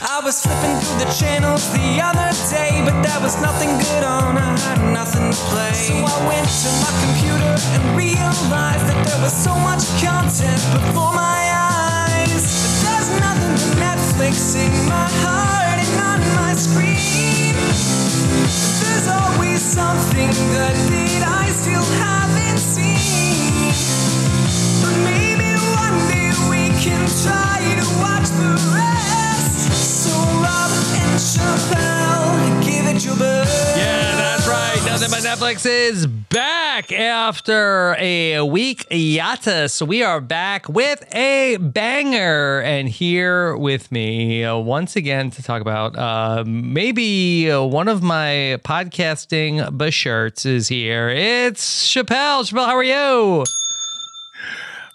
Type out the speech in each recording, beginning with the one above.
I was flipping through the channels the other day, but there was nothing good on. I had nothing to play. So I went to my computer and realized that there was so much content before my eyes. But there's nothing but Netflix in my heart and on my screen. There's always something good that I still haven't seen. But maybe one day we can try to watch the rest. Yeah, that's right. Nothing but Netflix is back after a week hiatus. We are back with a banger, and here with me uh, once again to talk about uh, maybe uh, one of my podcasting shirts is here. It's Chappell. Chappell, how are you?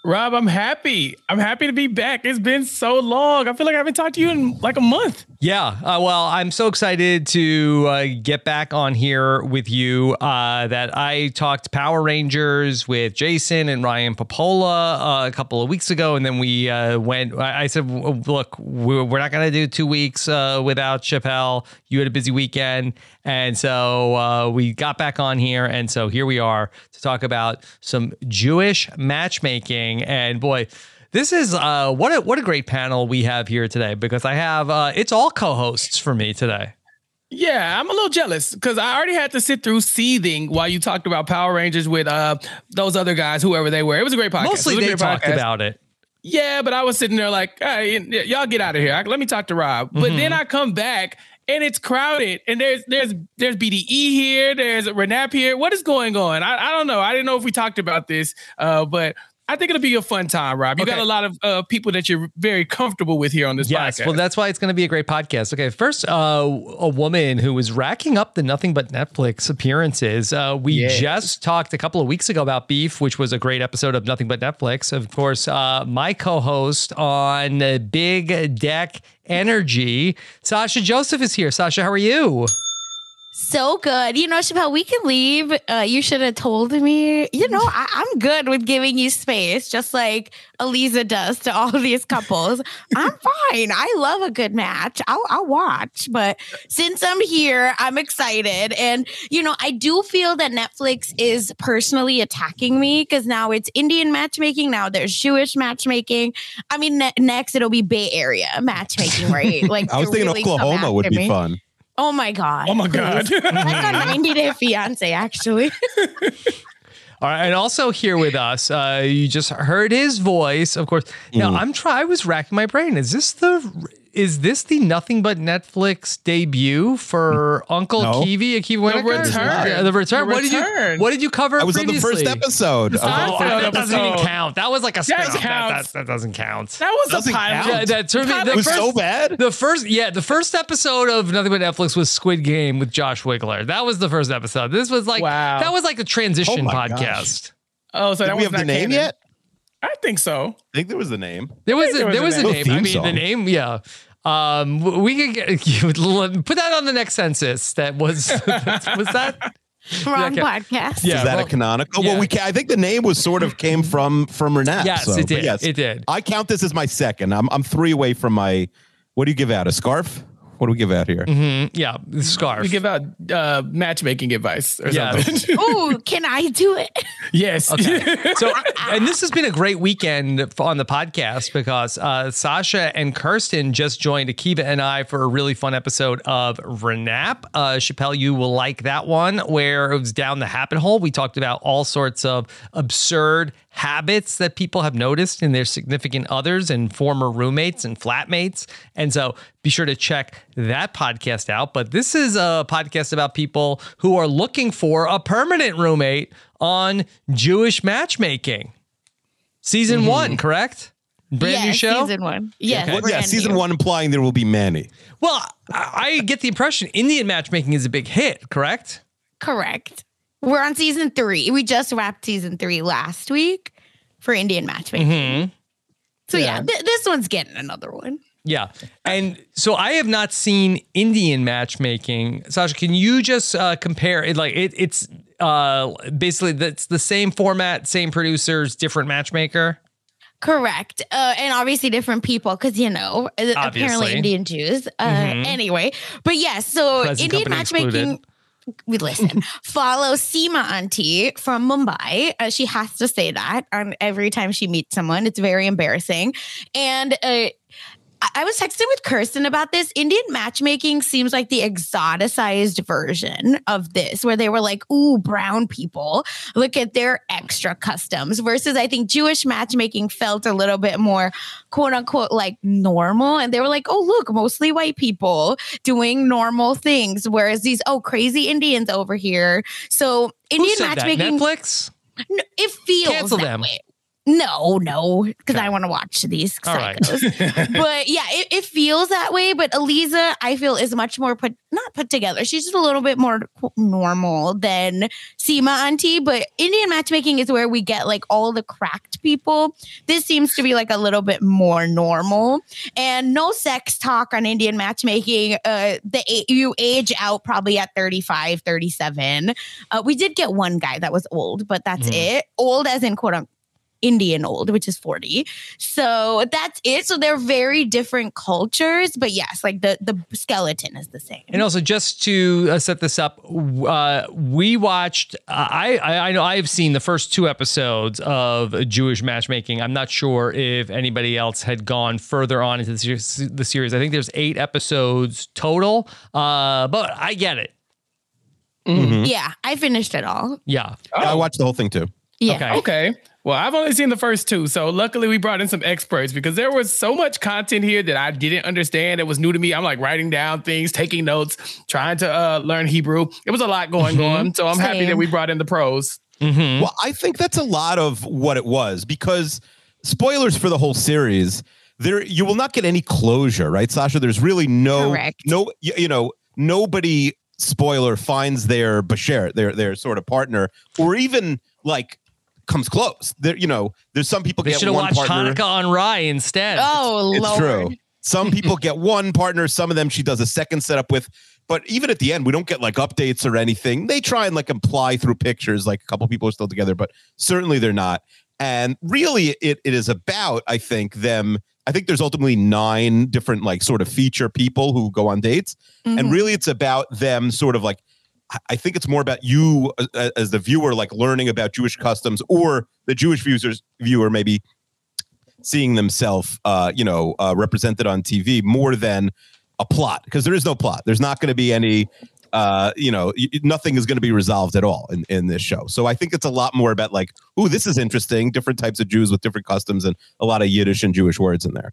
Rob, I'm happy. I'm happy to be back. It's been so long. I feel like I haven't talked to you in like a month. Yeah, uh, well, I'm so excited to uh, get back on here with you. Uh, that I talked Power Rangers with Jason and Ryan Popola uh, a couple of weeks ago, and then we uh, went. I I said, "Look, we're we're not going to do two weeks uh, without Chappell. You had a busy weekend, and so we got back on here, and so here we are to talk about some Jewish matchmaking. And boy, this is uh, what a what a great panel we have here today because I have uh, it's all co-hosts for me today. Yeah, I'm a little jealous because I already had to sit through seething while you talked about Power Rangers with uh those other guys, whoever they were. It was a great podcast. Mostly It was a they talked podcast. about it. Yeah, but I was sitting there like, hey, y'all get out of here. I- Let me talk to Rob. But Mm-hmm. then I come back and it's crowded, and there's there's there's BDE here, there's Renap here. What is going on? I, I don't know. I didn't know if we talked about this, uh, but I think it'll be a fun time, Rob. You got a lot of uh, people that you're very comfortable with here on this Yes, podcast. well, that's why it's going to be a great podcast. Okay, first, uh, a woman who was racking up the nothing but Netflix appearances. Uh, we Yes. just talked a couple of weeks ago about Beef, which was a great episode of Nothing But Netflix. Of course, uh, my co-host on uh, Big Deck Energy, Sasha Joseph, is here. Sasha, how are you? So good. You know, Chappell, we can leave. Uh, you should have told me. You know, I, I'm good with giving you space, just like Aleeza does to all these couples. I'm fine. I love a good match. I'll, I'll watch. But since I'm here, I'm excited. And, you know, I do feel that Netflix is personally attacking me because now it's Indian matchmaking. Now there's Jewish matchmaking. I mean, ne- next it'll be Bay Area matchmaking, right? Like, I was thinking really Oklahoma would be me. fun. Oh my god! Oh my God. Please. like a 90 Day Fiance, actually. All right, and also here with us, uh, you just heard his voice, of course. Now I'm try. I was racking my brain. Is this the is this the nothing but Netflix debut for mm. Uncle No. Kiwi? Akiva Weinerkur? return. Yeah, the return. The what did you return. What did you cover? I was on the first episode. I was Oh, the first that doesn't even count. That was like a That spin-off. That, that, that doesn't count. that was Doesn't a pilot. Yeah, that turned me- the It was first- so bad. The first, yeah, the first episode of Nothing But Netflix was Squid Game with Josh Wigler. That was the first episode. This was like Wow. that was like a transition Oh my podcast. Oh, so Did that we was have the not name canon. yet? I think so. I think there was the name. There was there a, was there a was a name. name. I mean, the name, yeah. Um, we could get put that on the next census. That was was that. Wrong okay. podcast. Yeah, Is that well, a canonical? yeah. Well, we ca- I think the name was sort of came from from Renat. Yes, so, it did. yes. It did. I count this as my second. I'm I'm three away from my. What do you give out? A scarf? What do we give out here? Mm-hmm. Yeah, the scarf. We give out uh, matchmaking advice or Yeah. something. Ooh, can I do it? yes. Okay. So, and this has been a great weekend on the podcast because uh, Sasha and Kirsten just joined Akiva and I for a really fun episode of Renap. Uh, Chappelle, you will like that one where it was down the habit hole. We talked about all sorts of absurd habits that people have noticed in their significant others and former roommates and flatmates. And so be sure to check that podcast out. But this is a podcast about people who are looking for a permanent roommate on Jewish matchmaking. Season mm-hmm. one, correct? Brand yes, new show? Season one. Yes. Well, yeah, brand season new. one implying there will be many. Well, I I get the impression Indian matchmaking is a big hit, correct? Correct. We're on season three. We just wrapped season three last week for Indian matchmaking. Mm-hmm. So yeah, Yeah. th- this one's getting another one. Yeah. And so I have not seen Indian matchmaking. Sasha, can you just uh, compare it? Like it, it's uh, basically that's the same format, same producers, different matchmaker. Correct. Uh, and obviously different people because, you know, uh, apparently Indian Jews. Uh, Mhm. Anyway, but yes, so Present Indian matchmaking. We listen. follow Sima Auntie from Mumbai. Uh, she has to say that on every time she meets someone. It's very embarrassing. And uh, I- was texting with Kirsten about this. Indian matchmaking seems like the exoticized version of this, where they were like, ooh, brown people, look at their extra customs, versus I think Jewish matchmaking felt a little bit more quote unquote like normal. And they were like, oh, look, mostly white people doing normal things, whereas these, oh, crazy Indians over here. So Indian said that? matchmaking, Netflix? no, it feels Cancel that them. way. No, no, because Okay. I want to watch these right. psychos. but yeah, it, it feels that way. But Aleeza, I feel, is much more put not put together. She's just a little bit more normal than Sima Auntie. But Indian matchmaking is where we get like all the cracked people. This seems to be like a little bit more normal. And no sex talk on Indian matchmaking. Uh, the you age out probably at 35, 37. Uh, we did get one guy that was old, but that's Mhm. it. Old as in quote unquote. Indian old, which is 40. So that's it. So they're very different cultures, but yes, like the the skeleton is the same. And also, just to uh, set this up, uh, we watched. Uh, I, I I know I've seen the first two episodes of Jewish matchmaking. I'm not sure if anybody else had gone further on into the series. The series. I think there's eight episodes total. Uh, but I get it. Mhm. yeah, I finished it all. Yeah. I watched the whole thing too. Yeah. Okay. Okay. Well, I've only seen the first two. So luckily we brought in some experts because there was so much content here that I didn't understand. It was new to me. I'm like writing down things, taking notes, trying to uh, learn Hebrew. It was a lot going Mhm. on. So I'm happy that we brought in the pros. Mm-hmm. Well, I think that's a lot of what it was because spoilers for the whole series. There, you will not get any closure, right, Sasha? There's really no, Correct. no, you, you know, nobody spoiler finds their bashert, their their sort of partner, or even like comes close. There, you know, there's some people They get should have one watched partner. Hanukkah on Rye instead. Oh, It's Lord. true. Some people get one partner, some of them she does a second setup with. But even at the end, we don't get like updates or anything. They try and like imply through pictures, like a couple people are still together, but certainly they're not. And really, it it is about, I think, them. I think there's ultimately nine different like sort of feature people who go on dates, Mhm. and really it's about them sort of like. I- think it's more about you uh, as the viewer, like learning about Jewish customs, or the Jewish viewers viewer maybe seeing themselves, uh, you know, uh, represented on TV more than a plot because there is no plot. There's not going to be any, uh, you know, nothing is going to be resolved at all in, in this show. So I think it's a lot more about like, ooh, this is interesting. Different types of Jews with different customs and a lot of Yiddish and Jewish words in there.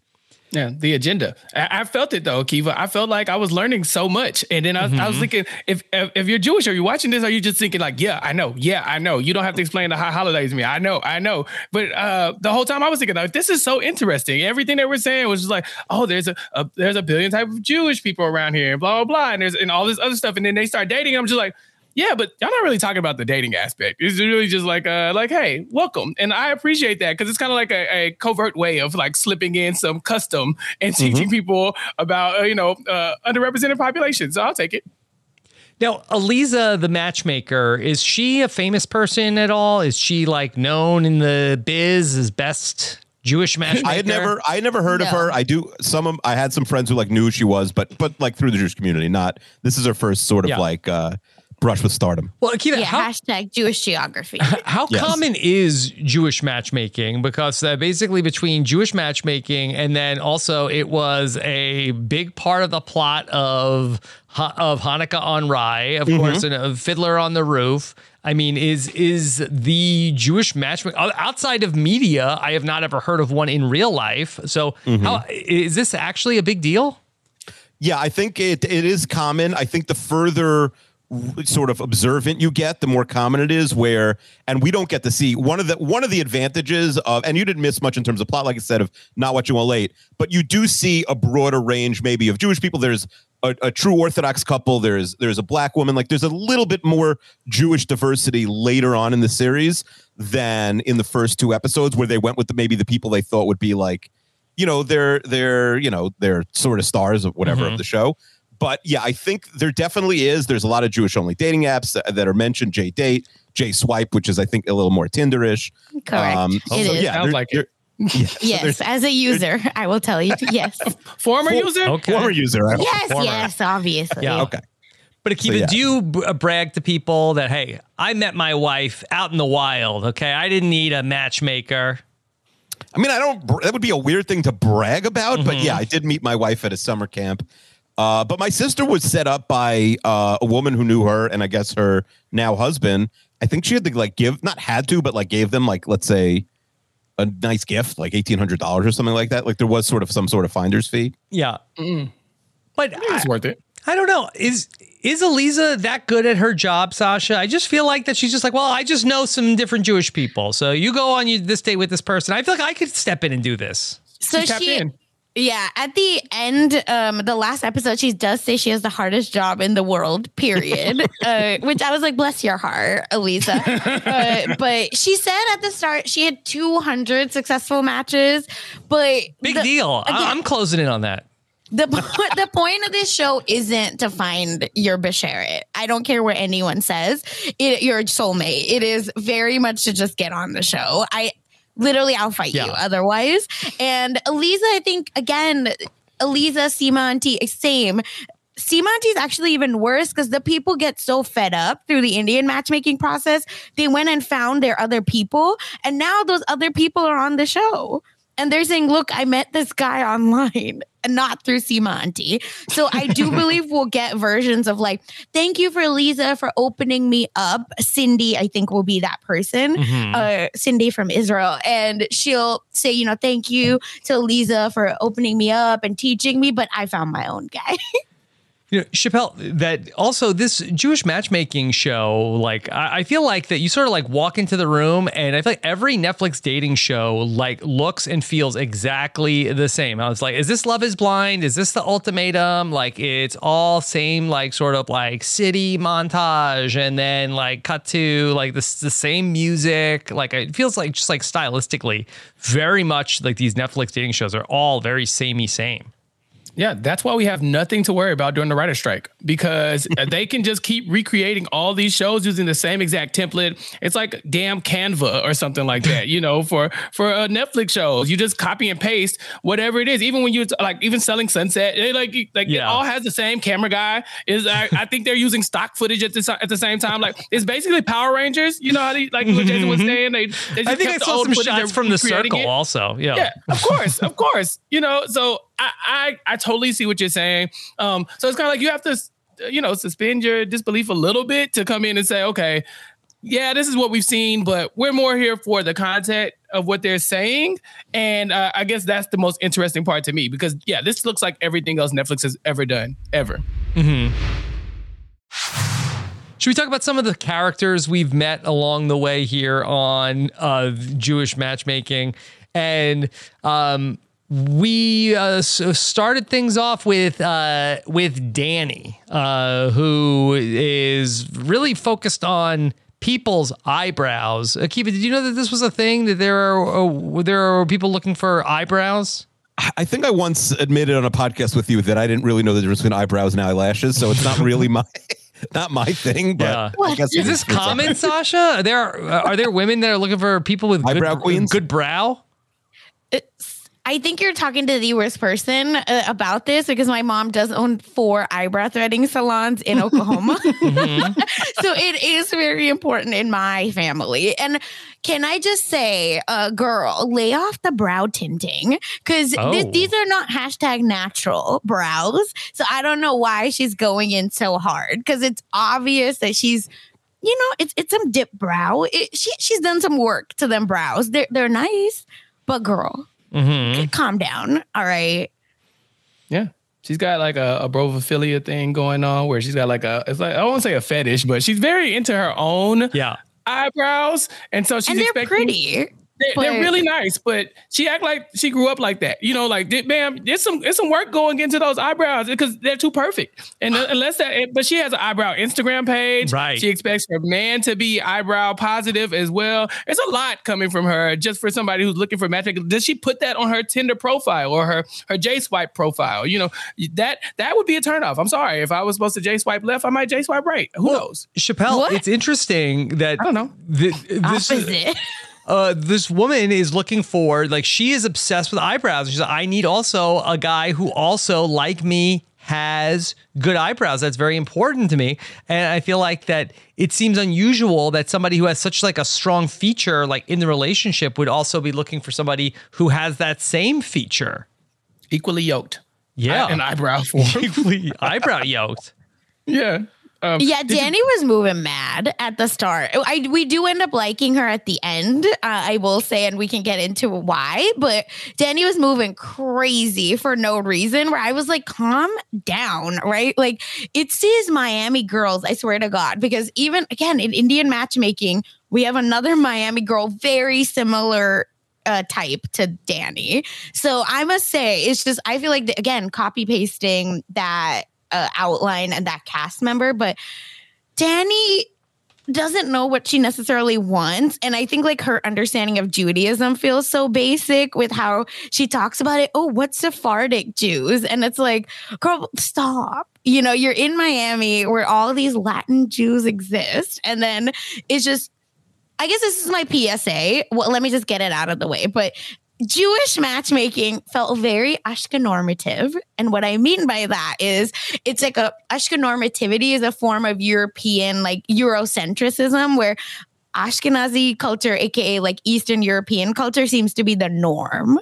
Yeah, the agenda. I, I felt it though, Kiva. I felt like I was learning so much, and then I, was- I was thinking, if, if if you're Jewish, are you watching this? Are you just thinking like, yeah, I know, yeah, I know. You don't have to explain the high holidays to me. I know, I know. But uh, the whole time I was thinking, like, this is so interesting. Everything they were saying was just like, oh, there's a, a there's a billion type of Jewish people around here, and blah blah blah, and there's and all this other stuff, and then they start dating. I'm just like. Yeah, but y'all not really talking about the dating aspect. It's really just like, uh, like, hey, welcome, and I appreciate that because it's kind of like a, a covert way of like slipping in some custom and teaching people about, uh, you know, uh, underrepresented populations. So I'll take it. Now, Aleeza, the matchmaker, is she a famous person at all? Is she like known in the biz as best Jewish matchmaker? I had never, I had never heard of her. I do some of, I had some friends who like knew who she was, but but like through the Jewish community. Not this is her first sort of Yeah. like uh, brush with stardom. Well, Akiva, Yeah, how, hashtag Jewish geography. how Yes. common is Jewish matchmaking? Because uh, basically, between Jewish matchmaking and then also it was a big part of the plot of of Hanukkah on Rye, of course, and of Fiddler on the Roof. I mean, is is the Jewish matchmaking outside of media? I have not ever heard of one in real life. So, how, is this actually a big deal? Yeah, I think it it is common. I think the further r- sort of observant you get, the more common it is. Where and we don't get to see one of the one of the advantages of and you didn't miss much in terms of plot, like I said, of not watching well late, but you do see a broader range maybe of Jewish people. There's a, a true Orthodox couple. There's there's a black woman. Like there's a little bit more Jewish diversity later on in the series than in the first two episodes, where they went with the, maybe the people they thought would be like you know they're they're you know they're sort of stars of whatever Mhm. of the show but yeah i think there definitely is there's a lot of jewish only dating apps that, that are mentioned JDate j swipe which is i think a little more tinderish Correct. Um, It so is. yeah Sounds like it. there- Yeah, so Yes, there's as a user, I will tell you. Yes. Former user. Okay. Former user. I hope. Yes, Former. yes, obviously. Yeah. Okay. But Akiva, yeah. do you b- uh, brag to people that hey, I met my wife out in the wild? Okay, I didn't need a matchmaker. I mean, I don't. br- That would be a weird thing to brag about, but Mm-hmm. yeah, I did meet my wife at a summer camp. Uh, but my sister was set up by uh, a woman who knew her, and I guess her now husband. I think she had to like give, not had to, but like gave them like let's say a nice gift, like eighteen hundred dollars or something like that. Like there was sort of some sort of finder's fee. Yeah, but I, It's worth it. I don't know. Is is Aleeza that good at her job, Sasha? I just feel like that she's just like, well, I just know some different Jewish people. So you go on you this date with this person. I feel like I could step in and do this. So She she, in. Yeah, at the end, um, the last episode, she does say she has the hardest job in the world, period. uh, which I was like, bless your heart, Aleeza. uh, but she said at the start she had 200 successful matches, but Big the- deal. Again, I'm closing in on that. the the point of this show isn't to find your bashert. I don't care what anyone says. It, your soulmate. It is very much to just get on the show. I literally I'll fight you otherwise. And Aleeza, I think again, Aleeza, Sima, and T, same. Sima is actually even worse because the people get so fed up through the Indian matchmaking process. They went and found their other people, and now those other people are on the show. And they're saying, look, I met this guy online and not through Simanti. So I do believe we'll get versions of like, thank you for Lisa for opening me up. Cindy, I think, will be that person. Mhm. Uh, Cindy from Israel. And she'll say, you know, thank you to Lisa for opening me up and teaching me, but I found my own guy. You know, Chappell, that also this Jewish matchmaking show, like I, I feel like that you sort of like walk into the room and I feel like every Netflix dating show like looks and feels exactly the same. I was like, is this Love is Blind? Is this the ultimatum? Like it's all same, like sort of like city montage and then like cut to like this the same music. Like it feels like just like stylistically, very much like these Netflix dating shows are all very samey same. Yeah, that's why we have nothing to worry about during the writer strike because they can just keep recreating all these shows using the same exact template. It's like damn Canva or something like that, you know, for for uh, Netflix shows. You just copy and paste whatever it is. Even when you like even selling Sunset, they like like it all has the same camera guy. Is I, I think they're using stock footage at the at the same time. Like it's basically Power Rangers. You know how they, like what Jason was saying. They, they just Mm-hmm. I think I saw some shots from the circle it. also. Yeah. Yeah, of course, of course. You know, so I, I I totally see what you're saying. Um, so it's kind of like you have to, you know, suspend your disbelief a little bit to come in and say, okay, yeah, this is what we've seen, but we're more here for the content of what they're saying, and uh, I guess that's the most interesting part to me because yeah, this looks like everything else Netflix has ever done ever. Should we talk about some of the characters we've met along the way here on uh, Jewish matchmaking? And um, we uh, s- started things off with uh, with Danny, uh, who is really focused on people's eyebrows. Akiva, did you know that this was a thing? That there are uh, there are people looking for eyebrows? I think I once admitted on a podcast with you that I didn't really know the difference between eyebrows and eyelashes, so it's not really my not my thing. But Yeah. I guess Is this common, Sasha? Are there are there women that are looking for people with Eyebrow good, queens? good brow? I think you're talking to the worst person uh, about this because my mom does own four eyebrow threading salons in Oklahoma. so it is very important in my family. And can I just say, uh, girl, lay off the brow tinting because Oh. these are not hashtag natural brows. So I don't know why she's going in so hard because it's obvious that she's. You know, it's it's some dip brow. It, she she's done some work to them brows. They're they're nice, but girl, Mm-hmm. calm down. All right. Yeah. She's got like a, a brovophilia thing going on where she's got like a, it's like, I won't say a fetish, but she's very into her own Yeah. eyebrows. And so she's and they're expecting, pretty. They're, they're really nice, but she act like she grew up like that. You know, like, "Th- ma'am, there's some, there's some work going into those eyebrows because they're too perfect. And uh, unless that, but she has an eyebrow Instagram page. Right. She expects her man to be eyebrow positive as well. There's a lot coming from her just for somebody who's looking for magic. Does she put that on her Tinder profile or her her J swipe profile? You know, that that would be a turnoff. I'm sorry. If I was supposed to J swipe left, I might J swipe right. Who knows? Chappell, What? it's interesting that I don't know. th- this is, Opposite. uh, this woman is looking for like she is obsessed with eyebrows. She's like, I need also a guy who also like me has good eyebrows. That's very important to me. And I feel like that it seems unusual that somebody who has such like a strong feature like in the relationship would also be looking for somebody who has that same feature. Equally yoked. Yeah. An eyebrow form. Equally eyebrow yoked. yeah. Um, Yeah, Danny was moving mad at the start. I we do end up liking her at the end. Uh, I will say, and we can get into why. But Danny was moving crazy for no reason. Where I was like, calm down, right? Like it's these Miami girls. I swear to God, because even again in Indian matchmaking, we have another Miami girl very similar uh, type to Danny. So I must say, it's just I feel like again copy pasting that uh, outline and that cast member, but Danny doesn't know what she necessarily wants. And I think like her understanding of Judaism feels so basic with how she talks about it. Oh, what's Sephardic Jews? And it's like, girl, stop. You know, you're in Miami where all these Latin Jews exist. And then it's just, I guess this is my PSA. Well, let me just get it out of the way. But Jewish matchmaking felt very Ashkenormative. And what I mean by that is it's like a Ashkenormativity is a form of European like Eurocentricism, where Ashkenazi culture, aka like Eastern European culture, seems to be the norm.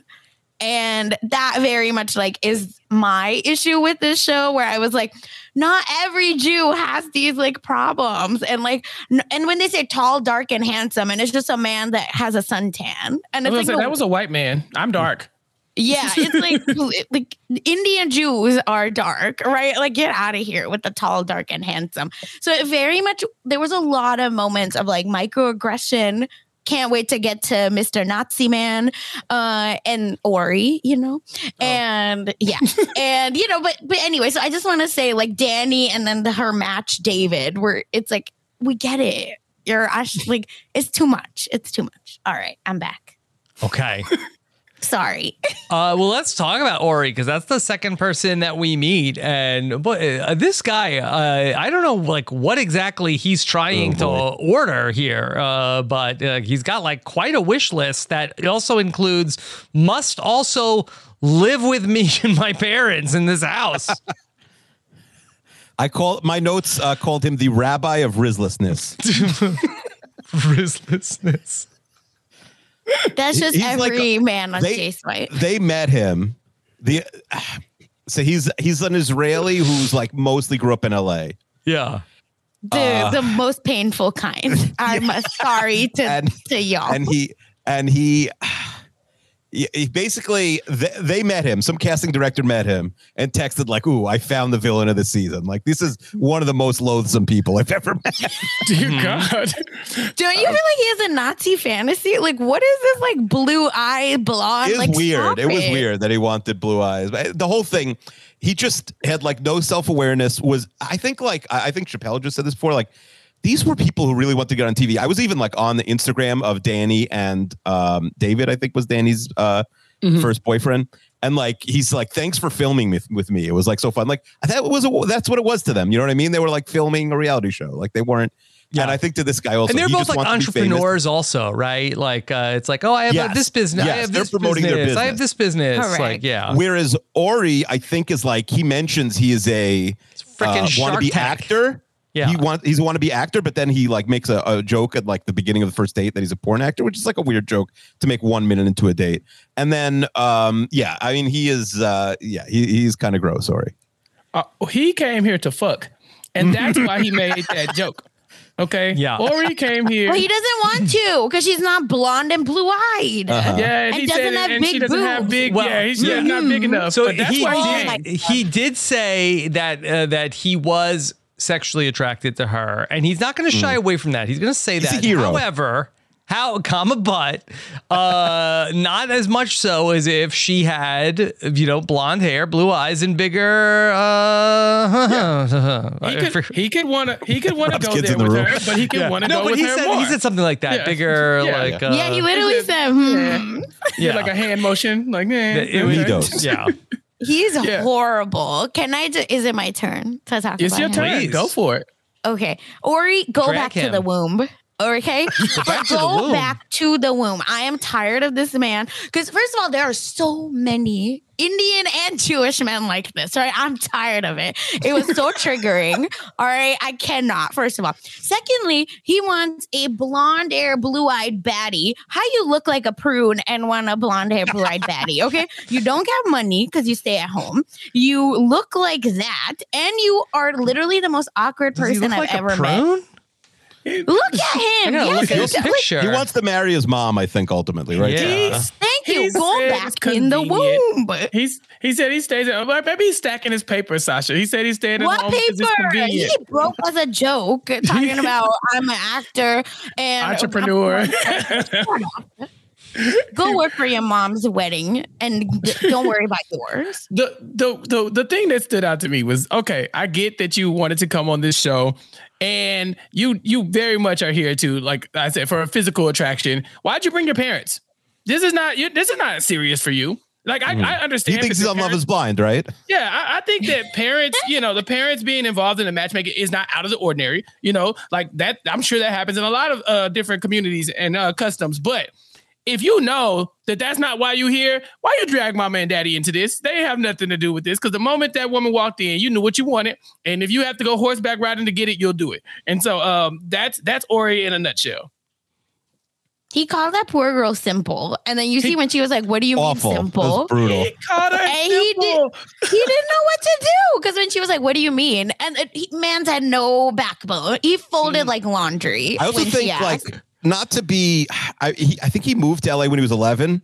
And that very much like is my issue with this show where I was like, not every Jew has these like problems. And like, n- and when they say tall, dark, and handsome, and it's just a man that has a suntan. And it's like, say, no, that was a white man. I'm dark. yeah, it's like like Indian Jews are dark, right? Like get out of here with the tall, dark, and handsome. So it very much there was a lot of moments of like microaggression. Can't wait to get to Mr. Nazi Man uh, and Ori, you know, and yeah, and you know, but but anyway, so I just want to say like Danny and then the, her match David, where it's like we get it. You're Ash, like it's too much. It's too much. All right, I'm back. Okay. Sorry. Uh, well, let's talk about Ori because that's the second person that we meet, and but uh, this guy, uh, I don't know like what exactly he's trying to order here, uh, but uh, he's got like quite a wish list that also includes must also live with me and my parents in this house. I call my notes uh, called him the rabbi of rizlessness. Risklessness. That's just He's like every a- man on they- Chase White. they met him. The so he's he's an Israeli who's like mostly grew up in L.A. Yeah. The uh, the most painful kind. I'm uh, sorry to And- to y'all. and he and he, he he basically they, they met him some casting director met him and texted like ooh i found the villain of the season like this is one of the most loathsome people i've ever met Dear Hmm. God. Don't you feel like he has a Nazi fantasy? Like, what is this like blue eye blonde? it was like, weird stop it was weird that he wanted blue eyes But the whole thing he just had like no self-awareness was i think like i I think chappelle just said this before like these were people who really want to get on tv i was even like on the instagram of danny and um, david i think was danny's uh, Mhm. first boyfriend and like he's like thanks for filming with, with me it was like so fun like that was a, that's what it was to them you know what i mean they were like filming a reality show like they weren't Yeah. and i think to this guy also and they're both like wants to be famous. entrepreneurs, also, right? Like, uh, it's like, oh, I have uh, this business. I Yes, have they're this promoting their business. I have this business. Correct. Like, yeah, Whereas Ori, I think, is like he mentions he is a freaking uh, Shark wannabe Tank. actor. Yeah. he want he's a wannabe actor, but then he like makes a, a joke at like the beginning of the first date that he's a porn actor, which is like a weird joke to make one minute into a date. And then, um, yeah, I mean, he is, uh, yeah, he, he's kind of gross. Sorry. Uh, he came here to fuck, and that's why he made that joke. Okay. Yeah. Or he came here. Well, he doesn't want to because she's not blonde and blue eyed. Uh-huh. yeah, and and he doesn't said, have and she big doesn't have boobs. big. Well, yeah, he's yeah. not big enough. So but that's he why he my he did say that uh, that he was sexually attracted to her, and he's not going to shy away from that. He's going to say He's a that. hero. However. How, comma, but, uh, not as much so as if she had, you know, blonde hair, blue eyes, and bigger. Uh, He could, he could want to he could want to go there the with room. her, but he could want to no, go but with he her said more. he said something like that. Yeah. Bigger, Yeah. like uh, yeah, he literally is it- said, hmm. yeah. like a hand motion, like eh, It was- Neatos. yeah. He's Yeah. horrible. Can I? Ju- is it my turn to talk It's about your him? turn. Please. Go for it. Okay, Ori, go Drag back to him. the womb. Okay, back to the go womb. back to the womb. I am tired of this man because first of all, there are so many Indian and Jewish men like this. Right, I'm tired of it. It was so triggering. All right, I cannot. First of all, secondly, he wants a blonde hair, blue eyed baddie. How you look like a prune and want a blonde hair, blue eyed baddie? Okay, you don't have money because you stay at home. You look like that, and you are literally the most awkward Does person I've like ever met. Prune? Look at him. Yes, look at his he- like, picture. He wants to marry his mom, I think, ultimately, right? Yeah. He's- Thank He you. Go said back in the womb. He's he said he stays at maybe he's stacking his paper, Sasha. He said he's staying at What home because it's paper? He broke as a joke, talking about I'm an actor and Entrepreneur. Go work for your mom's wedding and don't worry about yours. the, the the the thing that stood out to me was okay. I get that you wanted to come on this show, and you you very much are here to like I said for a physical attraction. Why'd you bring your parents? This is not you. This is not serious for you. Like I, I He thinks he's on Love is Blind, right? Yeah, I, I think that parents, you know, the parents being involved in the matchmaking is not out of the ordinary. You know, like that. I'm sure that happens in a lot of uh, different communities and uh, customs. But if you know that that's not why you here, why you drag mama and daddy into this? They have nothing to do with this. Because the moment that woman walked in, you knew what you wanted, and if you have to go horseback riding to get it, you'll do it. And so, um, that's that's Ori in a nutshell. He called that poor girl simple. And then you see when she was like, What do you Awful. mean simple? was brutal. He called her And he did- simple. he didn't know what to do because when she was like, "What do you mean?" and it, he, man's had no backbone. He folded like laundry. Mm. I also when she think, asked. like, not to be, I, he, I think he moved to LA when he was 11.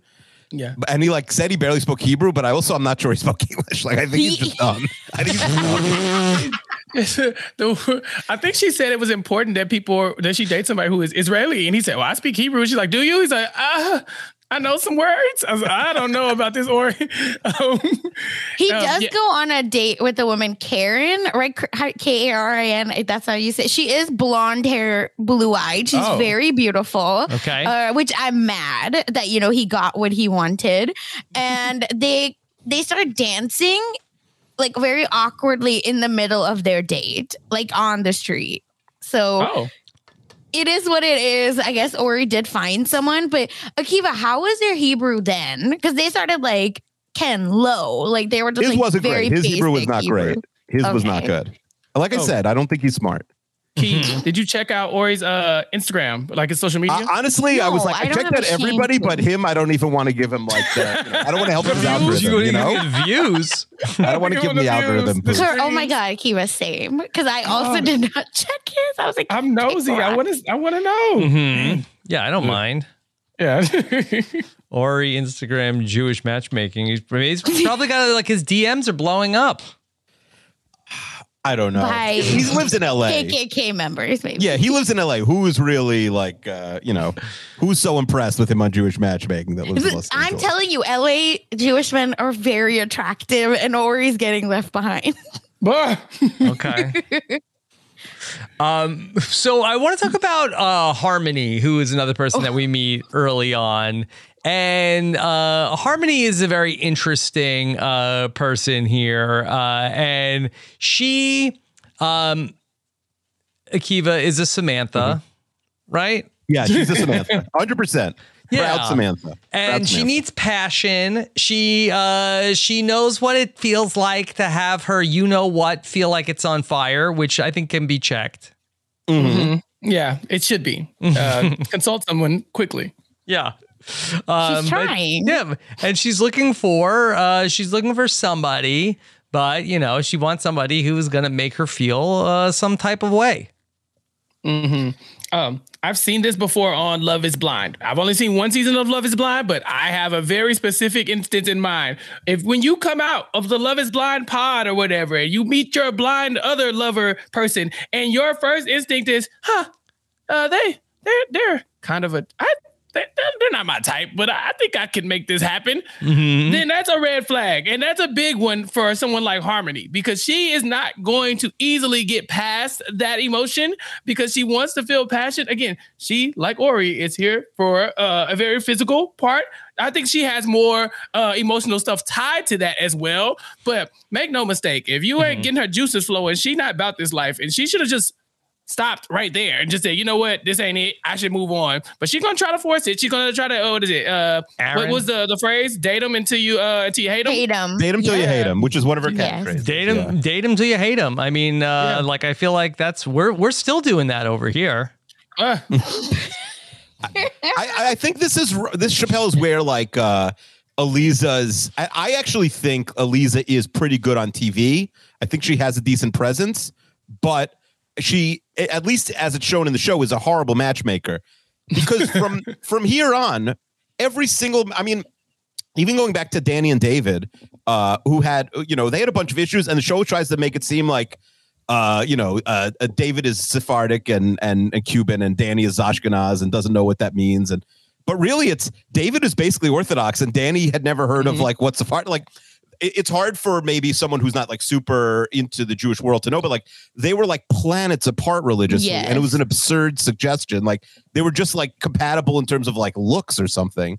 Yeah. And he like said he barely spoke Hebrew, but I also I'm not sure he spoke English. Like I think he's just dumb. I think he's dumb. the, I think she said it was important that people that she dates somebody who is Israeli, and he said, "Well, I speak Hebrew." She's like, "Do you?" He's like, "Ah, I know some words." I was "I don't know about this." Or um, He Um, does yeah. go on a date with the woman Karen, right? K A R I N. That's how you say. it. She is blonde hair, blue eyed. She's Oh. very beautiful. Okay. Uh, which I'm mad that you know he got what he wanted, and they they started dancing like very awkwardly in the middle of their date, like on the street. So oh, it is what it is. I guess Ori did find someone, but Akiva, how was their Hebrew then? Because they started like Ken low, like they were just His like wasn't very great. His Hebrew was not Hebrew. great. His was not good. Like I Oh. said, I don't think he's smart. Key, did you check out Ori's uh, Instagram, like his social media? Uh, honestly, I was like, I I, checked out everybody, but him, I don't even want to give him like the, you know, I don't want to help his You algorithm, would you know? views. I don't want to give him the algorithm. Views. boost. Her, oh my god, Akiva, same. Because I also Oh. did not check his. I was like, I'm nosy. I want to. I want to know. Mm-hmm. Yeah, I don't mind. Yeah. Ori Instagram Jewish matchmaking. He's, he's probably got like his DMs are blowing up. I don't know. By He lives in LA. KKK members, maybe. Yeah, he lives in LA. Who's really like, uh, you know, who's so impressed with him on Jewish matchmaking that lives in Los I'm telling you, LA Jewish men are very attractive, and Ori's getting left behind. Okay. um, so I want to talk about uh, Harmony, who is another person that we meet early on. And uh, Harmony is a very interesting uh, person here. Uh, and she, um, Akiva, is a Samantha, right? yeah, she's a Samantha, hundred percent. Yeah. Proud Samantha. and Proud she needs passion. She uh she knows what it feels like to have her you know what feel like it's on fire, which I think can be checked. Mhm. Yeah, it should be. Uh, consult someone quickly. Yeah. Um, She's trying. yeah, and she's looking for uh she's looking for somebody, but you know, she wants somebody who's going to make her feel uh some type of way. hmm Um, I've seen this before on Love Is Blind. I've only seen one season of Love Is Blind, but I have a very specific instance in mind. If when you come out of the Love Is Blind pod or whatever, and you meet your blind other lover person, and your first instinct is, huh, uh, they they're they're kind of a I, they, they're they're not my type, but I think I can make this happen. Then that's a red flag, and that's a big one for someone like Harmony because she is not going to easily get past that emotion because she wants to feel passion. Again, she like Ori is here for uh, a very physical part. I think she has more uh, emotional stuff tied to that as well. But make no mistake, if you ain't getting her juices flowing, she not about this life, and she should have just stopped right there and just said, you know what, this ain't it. I should move on. But she's gonna try to force it. She's gonna try to. Oh, what is it? Uh, what was the the phrase? Date them until you uh until you hate them. Hate him. Date him till you hate him, which is one of her Yes. catchphrases. Date him, date him till you hate him. I mean, uh, Yeah. like I feel like that's we're we're still doing that over here. Uh, I, I think this is this Chappell is where like uh Aleeza's I, I actually think Aleeza is pretty good on TV. I think she has a decent presence, but she at least as it's shown in the show is a horrible matchmaker. Because from from here on, every single I mean, even going back to Danny and David, uh, who had you know, they had a bunch of issues, and the show tries to make it seem like uh, you know, uh, uh, David is Sephardic and, and and Cuban, and Danny is Ashkenaz and doesn't know what that means. And but really, it's David is basically Orthodox, and Danny had never heard of like what's Sephardic. Like, it's hard for maybe someone who's not like super into the Jewish world to know, but like they were like planets apart religiously, and it was an absurd suggestion. Like they were just like compatible in terms of like looks or something.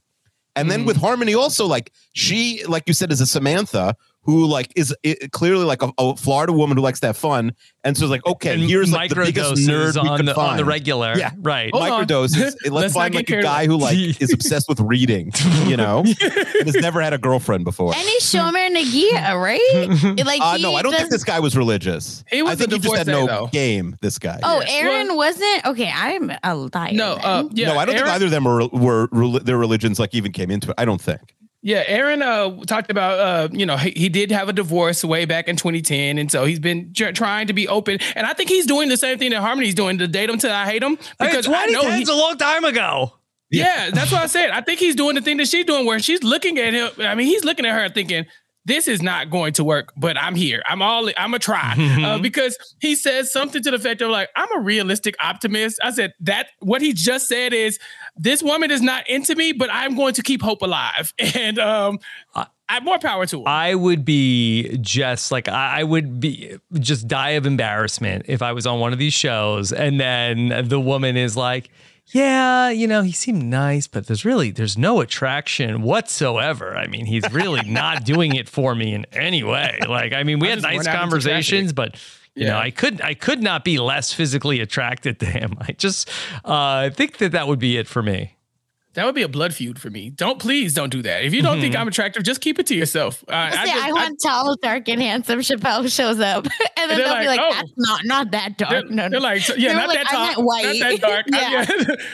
And then mm. with Harmony, also like she, like you said, is a Samantha who like is i clearly like a, a Florida woman who likes to have fun, and so it's like okay, and here's like the biggest microdoses nerd we on could the on the regular. Yeah. Right. Hold on. Microdoses. Let's, Let's find like a carried guy who like is obsessed with reading, you know, and has never had a girlfriend before. And he's Shomer Negiah, right? Like Uh, no, I don't think this guy was religious. He was I think a he just had no though. game. This guy. Oh, Yeah. Aaron Well- wasn't okay. I'm a liar. no, uh, yeah, no, I don't Aaron- think either of them were were reli- their religions like even came into it. I don't think. Yeah, Aaron uh, talked about, uh, you know, he, he did have a divorce way back in 2010. And so he's been tr- trying to be open. And I think he's doing the same thing that Harmony's doing to date him till I hate him. Because I know 2010's he, a long time ago. yeah, that's what I said. I think he's doing the thing that she's doing where she's looking at him. I mean, he's looking at her thinking, this is not going to work, but I'm here. I'm all, I'm a try. uh, because he says something to the effect of like, I'm a realistic optimist. I said that what he just said is this woman is not into me, but I'm going to keep hope alive. And um, I, I more power to him. I would be just like I I would be just die of embarrassment if I was on one of these shows and then the woman is like, "Yeah, you know, he seemed nice, but there's really there's no attraction whatsoever. I mean, he's really not doing it for me in any way. Like, I mean, we had nice conversations, but you know, Yeah. I could I could not be less physically attracted to him. I just uh, I think that that would be it for me. That would be a blood feud for me. Don't please don't do that. If you don't think I'm attractive, just keep it to yourself. Uh, I, say, just- I want tall, dark, and handsome. Chappell shows up, and then they're they'll like, be like, "Oh." "That's not not that dark." They're, no, no. they're like, yeah, They were not like, that tall, meant white." not that dark. Yeah. yeah,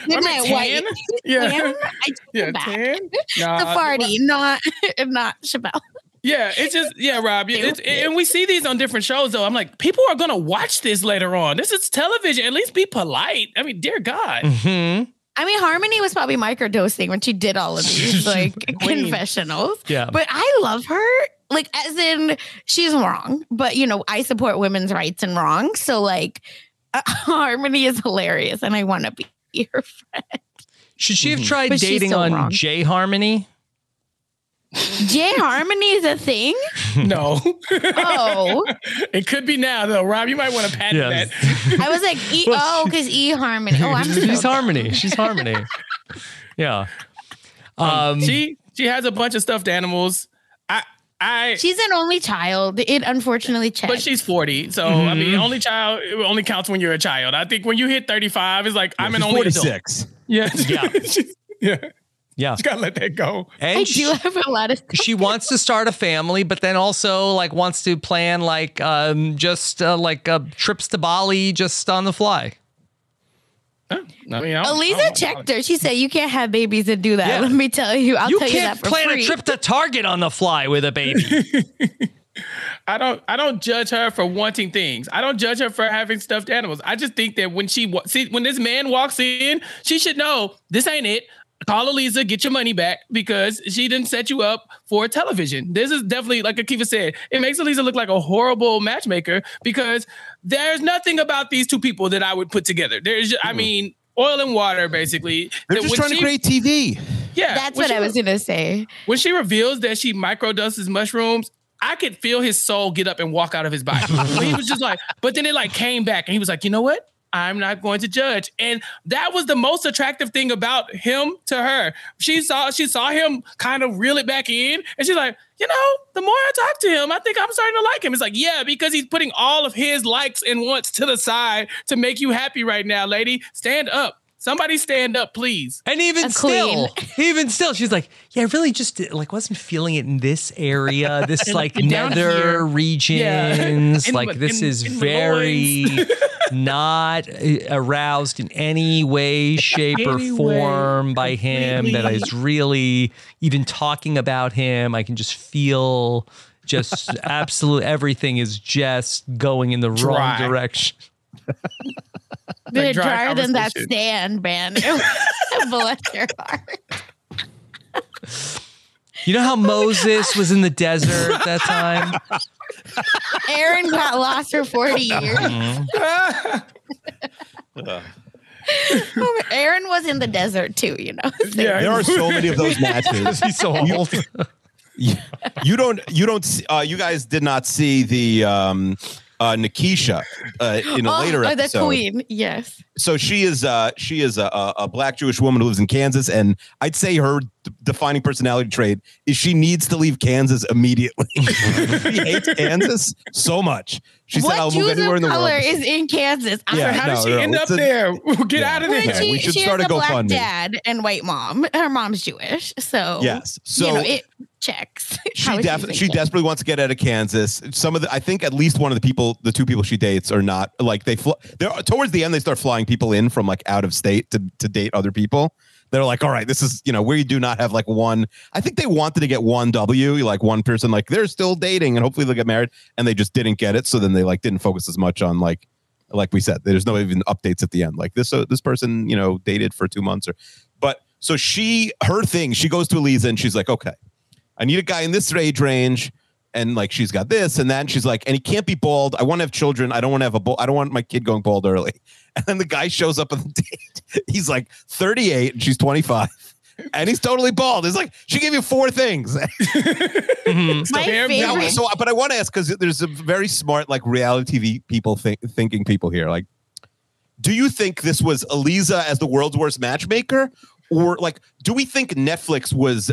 They I meant meant white. Yeah, Tan? I take yeah, it back. tan. Nah, Sephardi, not not Chappell. Yeah, it's just yeah, Rob. It's, and we see these on different shows though. I'm like, people are gonna watch this later on. This is television. At least be polite. I mean, dear God. Hmm. I mean, Harmony was probably microdosing when she did all of these like confessionals. Yeah. But I love her. Like, as in, she's wrong, but you know, I support women's rights and wrong. So, like, uh, Harmony is hilarious, and I want to be her friend. Should she have tried But she's dating so on wrong. J Harmony? Jay Harmony is a thing. No, Oh, it could be now though. Rob, you might want to patent Yes. that. I was like, e- oh, because E Harmony. Oh, I'm She's so Harmony. She's Harmony. Yeah. Um, She she has a bunch of stuffed animals. I I She's an only child. It unfortunately checked. But she's 40. So, I mean, only child it only counts when you're a child. I think when you hit 35, it's like, I'm an She's only adult. 46. Yeah. Yeah. Yeah. Yeah. You gotta let that go. And I she, do have a lot of stuff. she wants to start a family, but then also like wants to plan like um just uh, like uh, trips to Bali just on the fly. I mean, I don't- I Aleeza don't- checked her. She said, "You can't have babies and do that." Yeah. Let me tell you. I'll you tell you can't that for plan free. a trip to Target on the fly with a baby. I don't I don't judge her for wanting things. I don't judge her for having stuffed animals. I just think that when she see when this man walks in, she should know this ain't it. Call Aleeza, get your money back because she didn't set you up for television. This is definitely like Akiva said. It makes Aleeza look like a horrible matchmaker because there's nothing about these two people that I would put together. There's, I mm-hmm. mean, oil and water basically. They're just when trying to create TV. Yeah, That's what she I was gonna say. when she reveals that she microdoses mushrooms, I could feel his soul get up and walk out of his body. He was just like, but then it like came back and he was like, you know what? I'm not going to judge. And that was the most attractive thing about him to her. She saw she saw him kind of reel it back in, and she's like, you know, the more I talk to him, I think I'm starting to like him. It's like, yeah, because he's putting all of his likes and wants to the side to make you happy right now, lady. Stand up. Somebody stand up, please. And even A still, even still, she's like, yeah, I really just like wasn't feeling it in this area, this like down nether here. regions. In like what- this in- is in very not uh, aroused in any way, shape, or Any way, form by him. That I really even talking about him. I can just feel just absolute everything is just going in the wrong direction. Bit dry drier than that conversation. stand, man. Bless your heart. You know how Moses was in the desert at that time? Aaron got lost for 40 years. Aaron was in the desert too, you know. Yeah, There are so many of those matches. He's so old. you, you don't you don't see- uh, you guys did not see the um uh Nikisha uh, in a Oh, later oh, episode. the queen, yes. So she is uh she is a, a, a black Jewish woman who lives in Kansas and I'd say her d- defining personality trait is she needs to leave Kansas immediately. she hates Kansas so much. She said I'll move anywhere in of the color world. is in Kansas? Yeah, don't know. How did no, she no, end up it's a- there? Get Yeah. out of there. Yeah, she, we should she start has a a black GoFundMe. dad and white mom. Her mom's Jewish, so Yes. So you know it checks. she how def- she's she desperately wants to get out of Kansas. Some of the I think at least one of the people, the two people she dates, are not like they. Fl- they're towards the end they start flying people in from like out of state to to date other people. They're like, all right, this is you know we do not have like one. I think they wanted to get one W, like one person, like they're still dating and hopefully they'll get married, and they just didn't get it. So then they like didn't focus as much on like like we said, there's no even updates at the end. Like this, uh, this person, you know, dated for two months or, but so she, her thing, she goes to Aleeza and she's like, okay, I need a guy in this age range. And like, she's got this and that. And she's like, and he can't be bald. I want to have children. I don't want to have a bald. I don't want my kid going bald early. And then the guy shows up on the date. He's like 38 and she's 25. And he's totally bald. It's like, she gave you four things. Mhm. My Damn, favorite. so, but I want to ask because there's a very smart, like reality TV people think, thinking people here. Like, do you think this was Aleeza as the world's worst matchmaker, or like, do we think Netflix was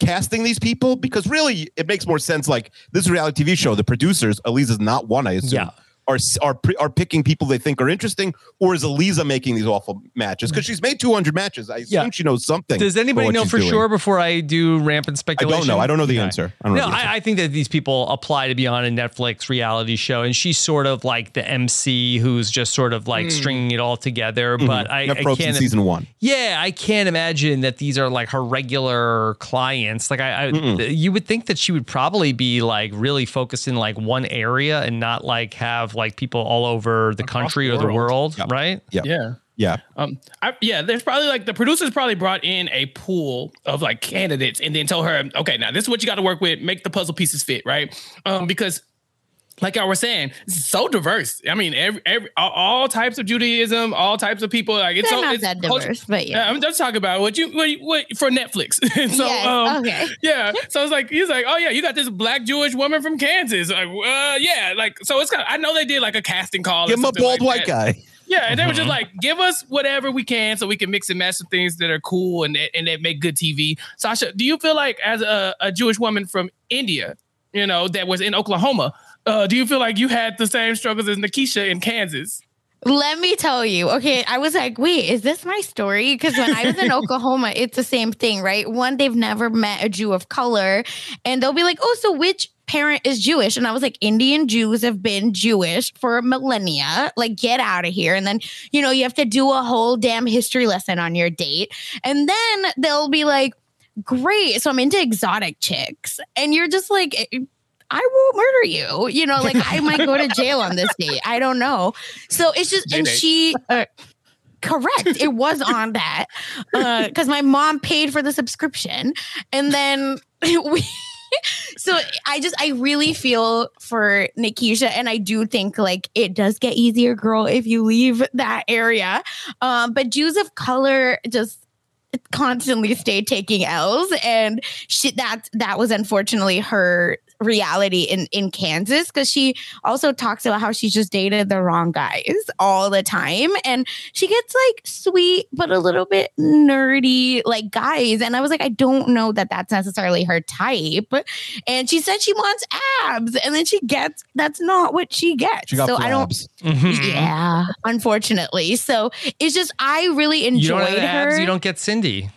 casting these people? Because really, it makes more sense. Like this reality TV show, the producers, Elise is not one, I assume. Yeah. Are, are are picking people they think are interesting, or is Aleeza making these awful matches? Mm. Because she's made 200 matches. I assume Yeah. she knows something. Does anybody know for doing. sure before I do rampant I speculation? don't know. I don't know the Okay. answer. I don't know No, the answer. I, I think that these people apply to be on a Netflix reality show, and she's sort of like the MC who's just sort of like mm. stringing it all together. Mm-hmm. But I, I can't. season one. Yeah, I can't imagine that these are like her regular clients. Like I, I you would think that she would probably be like really focused in like one area and not like have like people all over the country the or the world. world, Yep. right? Yeah. Yeah. Yeah. Um, I, yeah, there's probably like the producers probably brought in a pool of like candidates and then told her, okay, now this is what you got to work with, make the puzzle pieces fit, right? Um, because like I was saying, so diverse. I mean, every, every all, all types of Judaism, all types of people. Like it's They're so not it's that cult- diverse, but Yeah, yeah. I'm just talking about what you what, what for Netflix. so Yes, um, okay. yeah, so it's like he's like, oh yeah, you got this black Jewish woman from Kansas. Like, uh, yeah, like so it's kind. of I know they did like a casting call. Give him a bald like white that. guy. Yeah, and they were just like, give us whatever we can so we can mix and match some things that are cool and and that make good TV. Sasha, do you feel like as a, a Jewish woman from India, you know, that was in Oklahoma, uh, do you feel like you had the same struggles as Nikisha in Kansas? Let me tell you. Okay, I was like, wait, is this my story? Because when I was in Oklahoma, it's the same thing, right? One, they've never met a Jew of color, and they'll be like, oh, so which parent is Jewish? And I was like, Indian Jews have been Jewish for millennia. Like, get out of here. And then, you know, you have to do a whole damn history lesson on your date. And then they'll be like, great. So I'm into exotic chicks. And you're just like, I will murder you. You know, like I might go to jail on this date. I don't know. So it's just, and JDate. she, uh, correct, it was on that because my mom paid for the subscription, and then we. So I just I really feel for Nikisha and I do think like it does get easier girl if you leave that area. Um but Jews of color just constantly stay taking L's and she that that was unfortunately her reality in in Kansas because she also talks about how she's just dated the wrong guys all the time. And she gets like sweet but a little bit nerdy like guys. And I was like I don't know that that's necessarily her type. And she said she wants abs. And then she gets that's not what she gets. She so I don't. Mhm. yeah unfortunately. So it's just I really enjoyed You have abs, her. you don't get Cindy.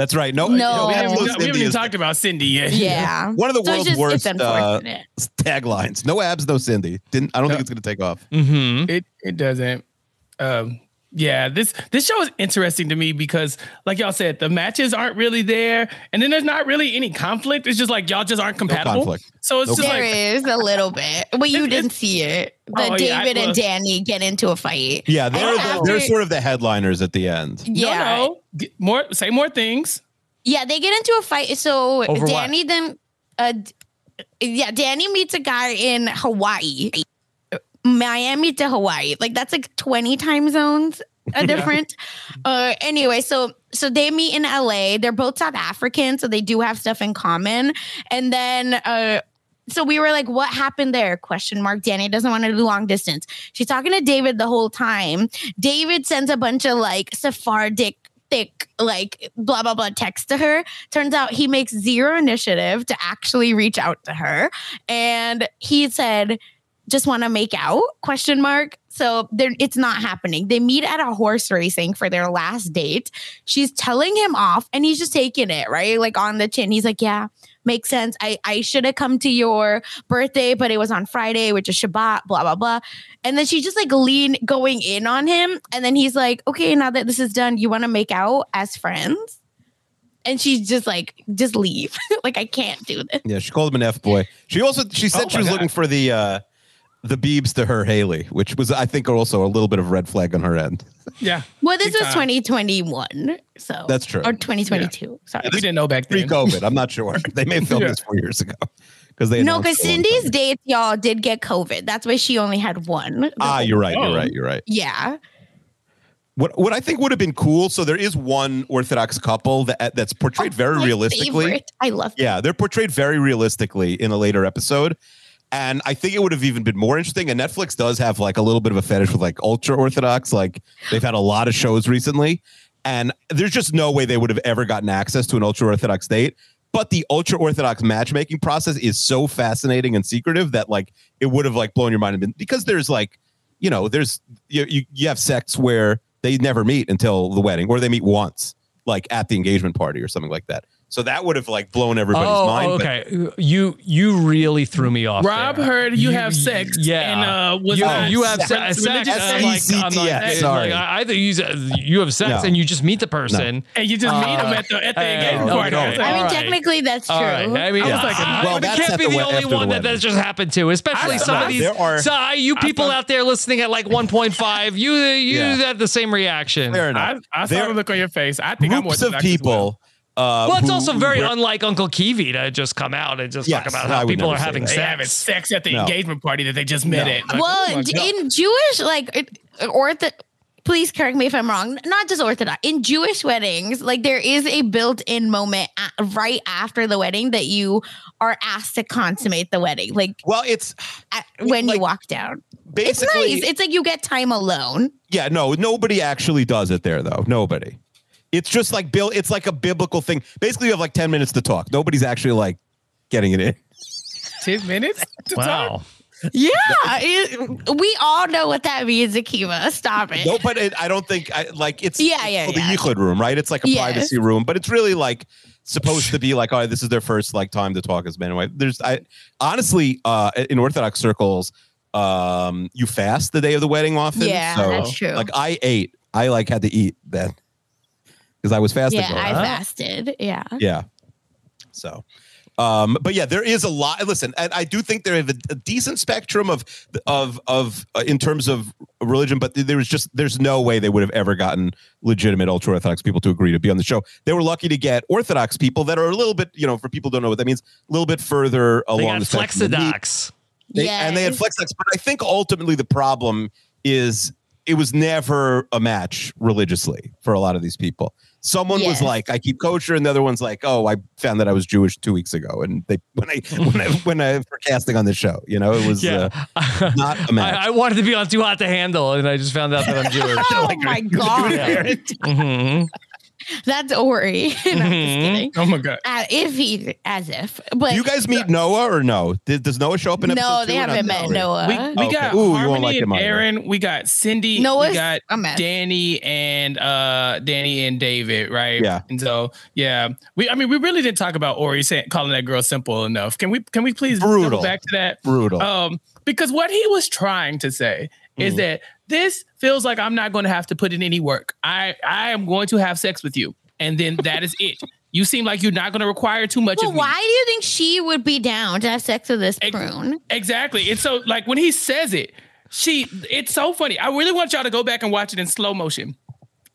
That's right. No, No. no, we haven't, we haven't even talked about Cindy yet. yeah one of the So world's just- worst uh, taglines. No abs, no Cindy. Didn't I don't No. think it's going to take off. Mm-hmm. It it doesn't. Um, yeah, this this show is interesting to me because, like y'all said, the matches aren't really there, and then there's not really any conflict. It's just like y'all just aren't compatible. conflict. So it's No just There like is a little bit, but you It's- didn't see it. The Oh, yeah, I- David well- and Danny get into a fight. Yeah, they're the, after- they're sort of the headliners at the end. Yeah, no, no, Get more say more things. yeah, they get into a fight. So Over what? Danny then, uh, yeah, Danny meets a guy in Hawaii, Miami to Hawaii. Like that's like twenty time zones. A different. uh, anyway, so so they meet in LA. They're both South African, so they do have stuff in common. And then uh so we were like, what happened there? Question mark. Danny doesn't want to do long distance. She's talking to David the whole time. David sends a bunch of like Sephardic thick, like blah blah blah text to her. Turns out he makes zero initiative to actually reach out to her. And he said, just want to make out? Question mark. So there it's not happening. They meet at a horse racing for their last date. She's telling him off and he's just taking it, right? Like on the chin. He's like, Yeah, makes sense. I, I should have come to your birthday, but it was on Friday, which is Shabbat, blah, blah, blah. And then she's just like lean going in on him. And then he's like, Okay, now that this is done, you want to make out as friends? And she's just like, just leave. like, I can't do this. Yeah, she called him an F boy. She also she said Oh she was God. looking for the uh the Beebs to her Hailey, which was I think also a little bit of red flag on her end. Yeah, Well, this was time. 2021. So That's true. Or 2022. Sorry. we didn't know back then. Pre COVID. I'm not sure. They may have filmed Yeah. this four years ago. Because they No, because it a long Cindy's dates, y'all, did get COVID. That's why she only had one. Ah, you're right. Oh. You're right. You're right. yeah. What what I think would have been cool. So there is one Orthodox couple that that's portrayed very Oh, My realistically. favorite. I love that. Yeah, they're portrayed very realistically in a later episode. And I think it would have even been more interesting. And Netflix does have like a little bit of a fetish with like ultra Orthodox. Like they've had a lot of shows recently. And there's just no way they would have ever gotten access to an ultra Orthodox date. But the ultra Orthodox matchmaking process is so fascinating and secretive that like it would have like blown your mind. Because there's like, you know, there's you, you, you have sex where they never meet until the wedding or they meet once, like at the engagement party or something like that. So that would have like blown everybody's Oh, mind. but- okay. You you really threw me off. Rob there. heard you, have sex. Yeah. and uh, was you, not you have re- se- sex. religious uh, sex, like, I'm like, S-E-T-S, hey, sorry. like, I- either you you have sex No. and you just meet the person. and you just meet Uh, them at the at the hey, engagement okay. party. No. I I mean, All right. technically, that's true. All right. I mean, I was like, uh, well, it that's can't be the the only after the one that wedding. that just happened to, especially I some of these. there are- so, uh, you people out there listening at like 1.5, you you Yeah. had the same reaction. Fair I, enough. I saw the look on your face. I think I'm Groups of Orthodox people. Uh, Well, it's who- also very were- unlike Uncle Kiwi to just come out and just Yes, talk about how would people are having that. They having sex. sex at the No. engagement party that they just met No. at. Like, well, oh in Jewish, like, it- ortho, please correct me if I'm wrong. Not just Orthodox. In Jewish weddings, like, there is a built-in moment a right after the wedding that you are asked to consummate the wedding, like Well, it's at, when like, you walk down. It's basically. nice. It's like you get time alone. yeah, no, nobody actually does it there, though. Nobody. It's just like Bill. It's like a biblical thing. Basically, you have like ten minutes to talk. Nobody's actually like getting it in. ten minutes. To Wow. Talk? Yeah, it- we all know what that means, Akiva. Stop it. No, but it, I don't think I like it's Yeah, yeah, it's yeah. the yichud room, right? It's like a Yes. privacy room, but it's really like supposed to be like, oh, this is their first like time to talk as man and wife. There's I honestly uh in Orthodox circles, um, you fast the day of the wedding often. Yeah, so, that's true. Like I ate, I like had to eat then because I was fasting. yeah, for a I while. fasted. Yeah. Yeah. So, um, but yeah, there is a lot. Listen, and I do think there is a, a decent spectrum of of of uh, in terms of religion, but there was just there's no way they would have ever gotten legitimate ultra orthodox people to agree to be on the show. They were lucky to get orthodox people that are a little bit, you know, for people who don't know what that means, a little bit further They along got the spectrum. than me. Flexidox. They, And they had Yes. FlexX, but I think ultimately the problem is it was never a match religiously for a lot of these people. Someone was like, "I keep kosher," and the other one's like, "Oh, I found that I was Jewish two weeks ago." And they when I when I when I for casting on the show, you know, it was Yeah. uh, not a match. I, I wanted to be on Too Hot to Handle, and I just found out that I'm Jewish. Oh my god, Mhm. that's Ori. no, I'm just Mhm. kidding. Oh my god. Uh, if he, as if, but you guys meet Noah or no? Did, does Noah show up in episode no, they or haven't met No, Noah. We, we Okay. got Ooh, you won't Harmony like him and either. Aaron. We got Cindy. Noah's we got. Danny and uh Danny and David, right? Yeah. And so yeah, we I mean we really didn't talk about Ori saying calling that girl simple enough. Can we can we please Brutal. back to that? Brutal. Um, because what he was trying to say is Mhm. that this feels like I'm not going to have to put in any work. I I am going to have sex with you, and then that is it. You seem like you're not going to require too much well, of me. why do you think she would be down to have sex with this prune? Exactly. And so, like when he says it, she it's so funny. I really want y'all to go back and watch it in slow motion.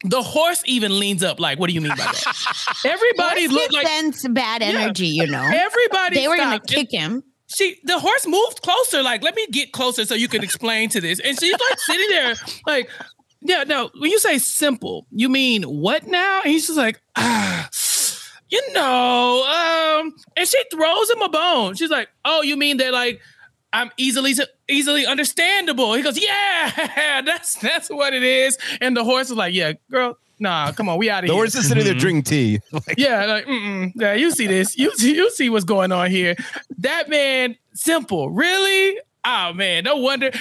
The horse even leans up, like, what do you mean by that? Everybody looked like sense bad Yeah. energy, you know. everybody They were gonna kick him. She the horse moved closer, like, let me get closer so you can explain to this. And she's like sitting there, like, yeah, no, when you say simple, you mean what now? And he's just like, ah, you know, um, and she throws him a bone. She's like, oh, you mean that like I'm easily easily understandable. He goes, yeah, that's that's what it is. And the horse is like, yeah, girl, nah, come on, we out of the here. horse is sitting there drinking tea. Like, Yeah, like, mm-mm. yeah, you see this. You see, you see what's going on here. That man, simple, really? Oh man, no wonder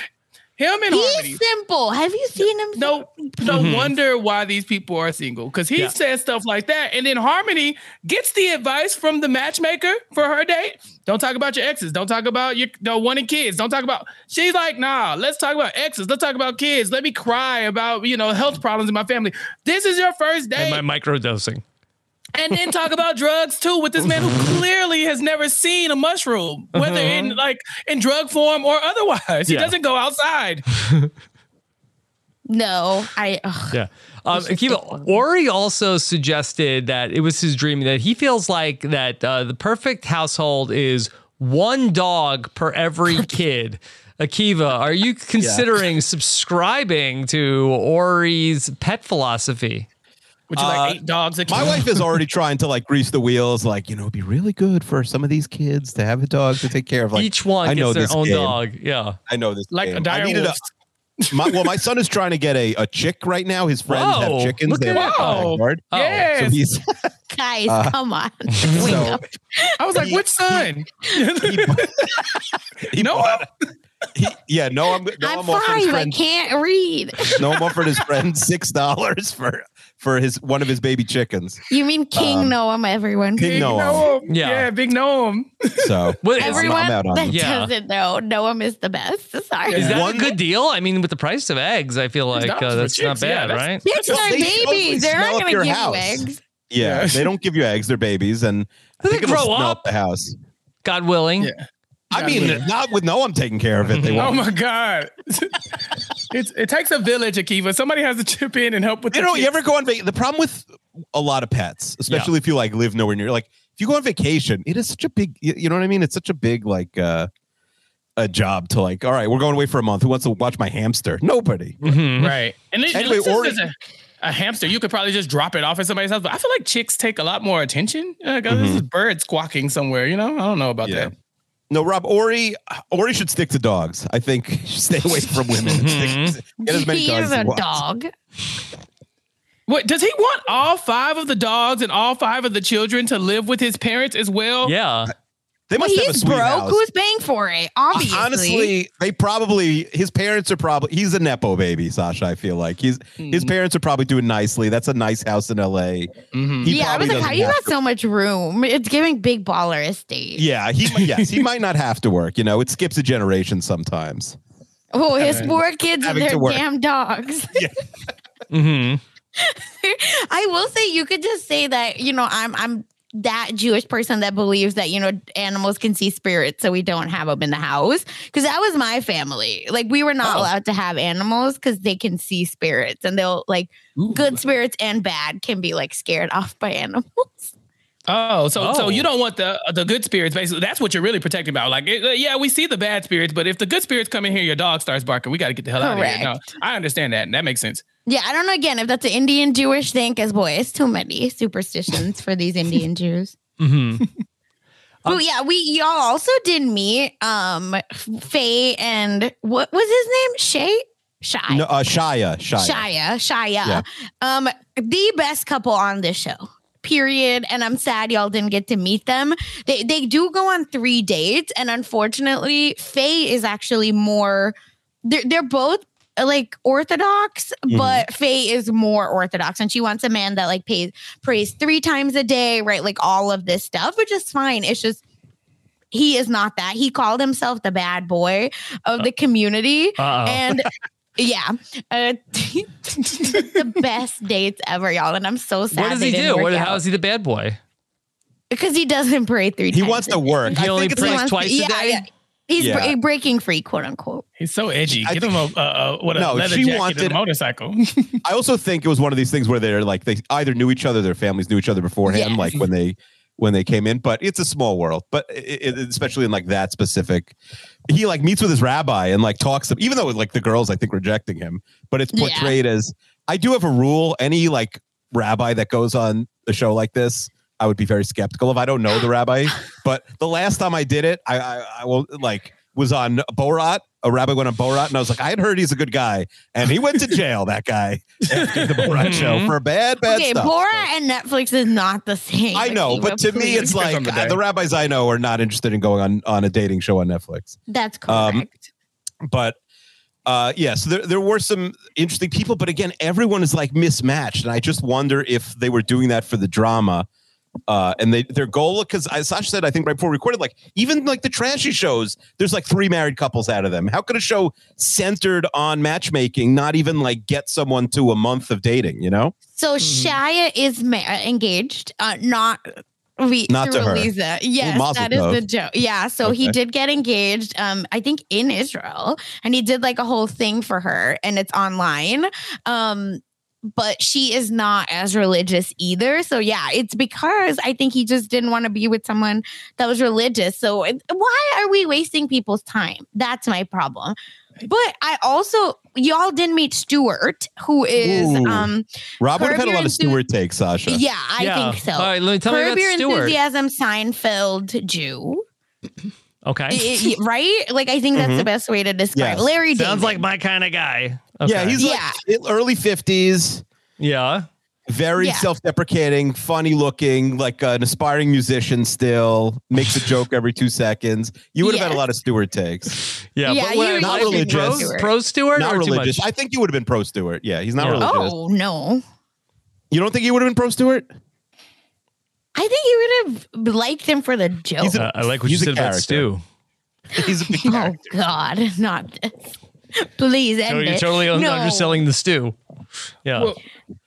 him and Harmony. He's simple. Have you seen him? No, no Mhm. wonder why these people are single because he Yeah. says stuff like that, and then Harmony gets the advice from the matchmaker for her date. Don't talk about your exes. Don't talk about your no wanting kids. Don't talk about. She's like, nah. Let's talk about exes. Let's talk about kids. Let me cry about you know health problems in my family. This is your first day. And my microdosing. and then talk about drugs too with this man who clearly has never seen a mushroom, whether uh-huh. in like in drug form or otherwise. He Yeah. doesn't go outside. No, I. ugh. Yeah. Um, Akiva. Ori also suggested that it was his dream that he feels like that uh, the perfect household is one dog per every kid. Akiva, are you considering subscribing to Ori's pet philosophy? Would you Uh, like eight dogs? A My wife is already trying to like grease the wheels. Like, you know, it'd be really good for some of these kids to have a dog to take care of. Like, Each one I know gets this their own game. dog. Yeah. I know this. like game. a I dire needed wolf. My, well, my son is trying to get a, a chick right now. His friends Whoa, have chickens. They at have a that. backyard. Oh. So he's Guys, Uh, come on. So. I was like, he- which son? he, he No. bought- he, yeah, no, I'm no, I'm I'm offering his five. I can't read. no, I'm offering his friend six dollars for for his one of his baby chickens. You mean King Um, Noam, everyone? King Big Noam. Noam. Yeah. Yeah, big Noam. So What, is, I'm- Everyone I'm out on that him. Doesn't know, Noam is the best. Sorry. is that One- a good deal? I mean, with the price of eggs, I feel like dollars uh, that's not chicks, yeah, bad, that's- right? Chicks Well, are they babies. They're not going to give house. you eggs. Yeah, Yeah. they don't give you eggs; they're babies, and I Do they think it'll grow up? the house. God willing. Yeah. I mean, willing. not with no one taking care of it. They Oh won't. Oh my God. it's, it takes a village, Akiva. Somebody has to chip in and help with You the know, you ever go on vacation? The problem with a lot of pets, especially if you like live nowhere near, like if you go on vacation, it is such a big. You you know what I mean? It's such a big like uh a job to like. All right, we're going away for a month. Who wants to watch my hamster? Nobody. Mhm. Right. And it, Anyway, anyway, or- a, a hamster, you could probably just drop it off at somebody's house. But I feel like chicks take a lot more attention. Uh, 'cause This is bird squawking somewhere, you know? I don't know about Yeah. that. No, Rob Ori. Ori should stick to dogs. I think stay away from women. Mm-hmm. get as many He dogs is a wants. dog. What does he want all five of the dogs and all five of the children to live with his parents as well? Yeah. They Well, must have a he's broke. house. Who's paying for it? Obviously. Honestly, they probably his parents are probably he's a nepo baby, Sasha. I feel like he's his Mhm. parents are probably doing nicely. That's a nice house in L.A. Mhm. He yeah, I was probably like, how doesn't you got to- so much room? It's giving big baller estate. Yeah, he yes, he might not have to work. You know, it skips a generation sometimes. Oh, his Uh, poor kids and their to work. damn dogs. hmm I will say you could just say that, you know, I'm I'm that Jewish person that believes that, you know, animals can see spirits, so we don't have them in the house. Cause that was my family. Like we were not Oh. allowed to have animals because they can see spirits and they'll like Ooh. good spirits and bad can be like scared off by animals. Oh, so so Oh. you don't want the the good spirits. Basically, that's what you're really protecting about. Like, it- uh, yeah, we see the bad spirits, but if the good spirits come in here, your dog starts barking. We got to get the hell out of here. No, I understand that. And that makes sense. Yeah, I don't know again if that's an Indian Jewish thing, because boy, it's too many superstitions for these Indian Jews. Mm-hmm. Oh yeah, we y'all also did meet um Faye and what was his name? Shay? Shy. No, uh, Shia, Shia. Shia. Shia. Yeah. Um, the best couple on this show. Period. And I'm sad y'all didn't get to meet them. They they do go on three dates, and unfortunately, Faye is actually more. They're they're both like orthodox, Mhm. but Faye is more orthodox, and she wants a man that like pays prays three times a day, right? Like all of this stuff, which is fine. It's just he is not that. He called himself the bad boy of the community, Uh-oh. and yeah, uh, the best dates ever, y'all. And I'm so sad. what does they he do? What, how is he the bad boy? Because he doesn't pray three He times. wants to work. He I only think prays He wants to- twice a yeah, day? yeah. He's Yeah. bre- breaking free, quote unquote. He's so edgy. I Get him a, a, a what a No, leather she jacket wanted- and a motorcycle. I also think it was one of these things where they're like they either knew each other, their families knew each other beforehand, Yes. like when they when they came in. But it's a small world. But it, it- especially in like that specific, he like meets with his rabbi and like talks to even though like the girls I think rejecting him, but it's Yeah. portrayed as I do have a rule. Any like rabbi that goes on a show like this. I would be very skeptical of. I don't know the rabbi, but the last time I did it, I I, I will like was on Borat. A rabbi went on Borat, and I was like, I had heard he's a good guy, and he went to jail. That guy after the Borat show for bad, bad okay, stuff. Borat and Netflix is not the same. I know, but to me, it's like the uh, the rabbis I know are not interested in going on on a dating show on Netflix. that's um, correct. But uh, yeah, so there there were some interesting people, but again, everyone is like mismatched, and I just wonder if they were doing that for the drama. Uh, and they their goal because as Sasha said, I think right before we recorded, like even like the trashy shows, there's like three married couples out of them. How could a show centered on matchmaking not even like get someone to a month of dating? You know, so Shia is ma- engaged, uh, not. We, Not to through her. Lisa. Yes, Mazel that is tov. the joke. Yeah, so he did get engaged. Um, I think in Israel, and he did like a whole thing for her, and it's online. Um, but she is not as religious either. So yeah, it's because I think he just didn't want to be with someone that was religious. So why are we wasting people's time? That's my problem. But I also y'all didn't meet Stuart, who is Ooh. um Rob would have Curb had a lot of Enthu- Stewart takes, Sasha. yeah, I Yeah. think so. All right, let me tell me Curb about Your Stewart. Enthusiasm Seinfeld Jew. Okay. I- I- right? Like I think that's the best way to describe Yes. Larry Sounds David. like my kind of guy. Yeah, Okay. he's Yeah. like early fifties. yeah. very Yeah. self-deprecating, funny looking, like an aspiring musician still, makes a joke every two seconds. You would have had a lot of Stewart takes. Yeah. Yeah, but what, you- Not like, religious. Pro, Stewart. pro Stewart Not or too religious. much? I think you would have been pro Stewart. Yeah, he's not Yeah. religious. oh no. You don't think you would have been pro Stewart? I think you would have liked him for the joke. A- Uh, I like what you He's a said about character. Stu. He's a big oh. God, not this. Please end So you're it. totally un- No. underselling the stew. Yeah. Well,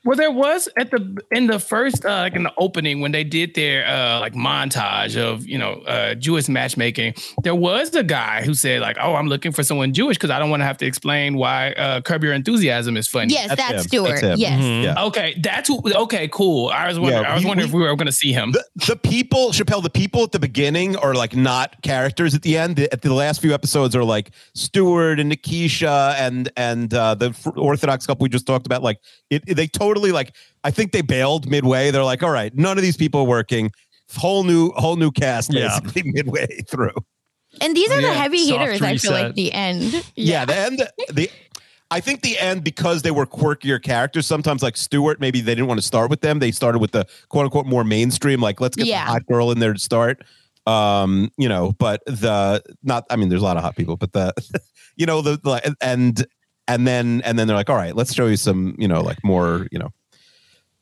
well, there was at the in the first uh, like in the opening when they did their uh, like montage of you know uh, Jewish matchmaking. There was a guy who said like, "Oh, I'm looking for someone Jewish because I don't want to have to explain why uh, Curb Your Enthusiasm is funny." Yes, That's that's, him. Stuart. That's him. Yes. Mhm. Yeah. Okay, that's who, okay. Cool. I was wondering. Yeah, I was wondering we- if we were going to see him. The, the people, Chappell, the people at the beginning are like not characters at the end. The, at the last few episodes are like Stewart and Nikisha and and uh, the Orthodox couple we just talked about. Like it, it- they totally like. I think they bailed midway. They're like, all right, none of these people are working. Whole new whole new cast Yeah. basically midway through. And these are the Yeah, heavy soft hitters. I feel like the end. Yeah, the end. The I think the end because they were quirkier characters. Sometimes like Stewart, maybe they didn't want to start with them. They started with the quote unquote more mainstream. Like let's get Yeah. the hot girl in there to start. Um, you know, but the not. I mean, there's a lot of hot people, but the you know the, the and and then and then they're like, all right, let's show you some you know like more you know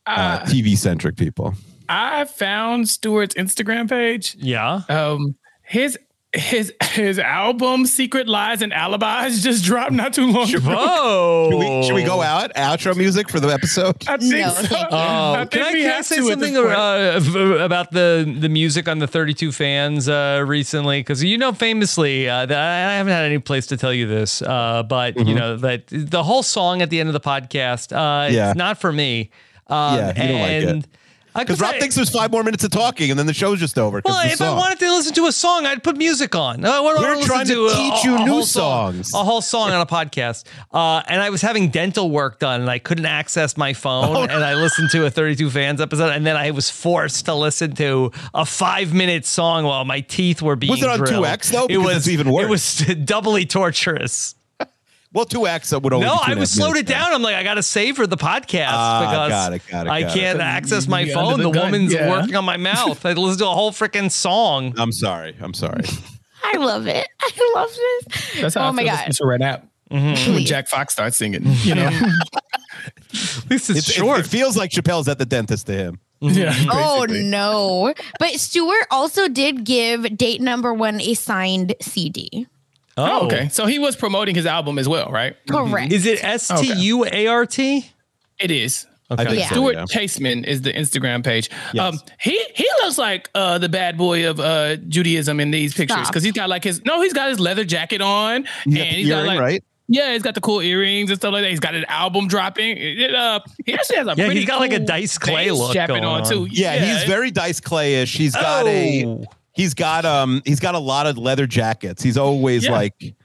uh, Uh, TV centric people. I found Stewart's Instagram page. Yeah. Um, his his his album "Secret Lies and Alibis" just dropped not too long ago. Whoa. Should we, should we go out outro music for the episode? I think No, so. thank. Oh, I can think I, we can I have say something uh, about the the music on the 32 fans uh, recently? Because you know, famously, uh, that I haven't had any place to tell you this, uh, but you know that the whole song at the end of the podcast, uh, Yeah. it's not for me. Um, Yeah, you don't like it. Because Rob I- thinks there's five more minutes of talking, and then the show's just over. Well, if I wanted to listen to a song, I'd put music on. Uh, what We're trying to A- teach a- you a new song- songs. a whole song on a podcast. Uh, and I was having dental work done, and I couldn't access my phone. Oh, and I listened to a 32 Fans episode, and then I was forced to listen to a five minute song while my teeth were being Was it on drilled. 2X though? It was even It was doubly torturous. Well, two X would only. No, be two I and a would half it minutes then. down. I'm like, I got to savor the podcast Ah, because got it, got it, I got it. can't So access my phone. the The, woman's yeah. working on my mouth. I listened to a whole freaking song. I'm sorry. I'm sorry. I love it. I love this. That's how oh I my god. listening to Red App. Mm-hmm. When Jack Fox starts singing, you know. This is It's, it, short. it feels like Chappell's at the dentist to him. yeah. Oh no. But Stewart also did give date number one a signed CD. Oh, okay. So he was promoting his album as well, right? Correct. Is it S T U A R T? It is. I think Yeah. Stuart yeah. Chaseman is the Instagram page. Yes. Um, he he looks like uh, the bad boy of uh, Judaism in these pictures because he's got like his no, he's got his leather jacket on and got the he's got like right? yeah, he's got the cool earrings and stuff like that. He's got an album dropping. It, uh, he actually has a Yeah, pretty he's got like a Dice Clay look going on on. too. Yeah, he's very Dice Clayish. He's got Oh. a he's got um he's got a lot of leather jackets. He's always Yeah. like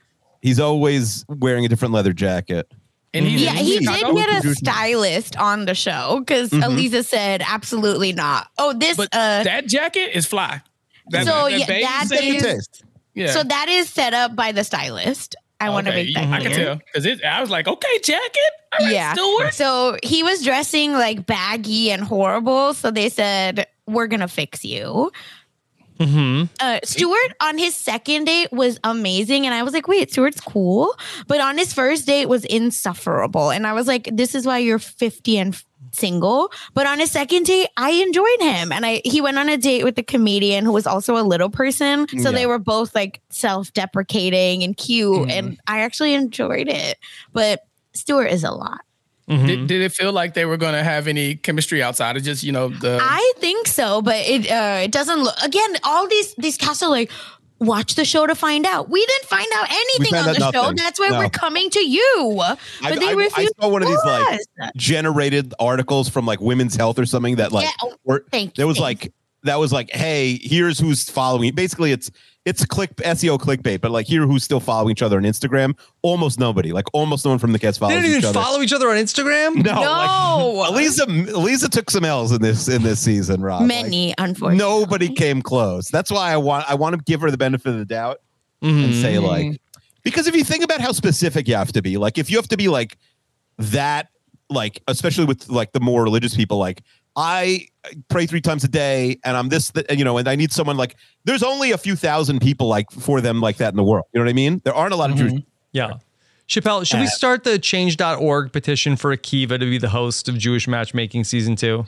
he's always wearing a different leather jacket. and he's yeah, he in did get a stylist on the show because Aleeza said absolutely not. Oh, this but uh that jacket is fly. That, So, that yeah, beige that thing- is- Taste. yeah. so that is set up by the stylist. I want to make that clear. I can tell because I was like, okay, jacket. All right, yeah. Stewart. So he was dressing like baggy and horrible. So they said, We're going to fix you. Mm-hmm. Uh, Stuart on his second date was amazing. And I was like, Wait, Stuart's cool. But on his first date was insufferable. And I was like, This is why you're 50 and single. But on his second date, I enjoyed him. And I he went on a date with a comedian who was also a little person. So Yeah. they were both like self deprecating and cute. And I actually enjoyed it. But Stuart is a lot. Mm-hmm. Did, did it feel like they were going to have any chemistry outside of just you know the? I think so, but it uh, it doesn't look. Again, all these these casts are like, watch the show to find out. We didn't find out anything on the out show. That's why No. we're coming to you. But I, they I- I refused. saw one of these like generated articles from like Women's Health or something that like Yeah, oh, were, thank there was thank like that was like hey here's who's following basically it's it's click SEO clickbait but like here who's still following each other on Instagram almost nobody like almost no one from the cast follows They didn't each even other follow each other on Instagram. no, No. like, Aleeza Aleeza took some L's in this in this season Rob Like, many, unfortunately. nobody came close that's why I want I want to give her the benefit of the doubt and say Mm-hmm. like because if you think about how specific you have to be like if you have to be like that like especially with like the more religious people like i pray three times a day and i'm this th- you know and i need someone like there's only a few thousand people like for them like that in the world you know what i mean there aren't a lot of Jews. Yeah. Chappell, should we start the change.org petition for Akiva to be the host of Jewish Matchmaking Season 2?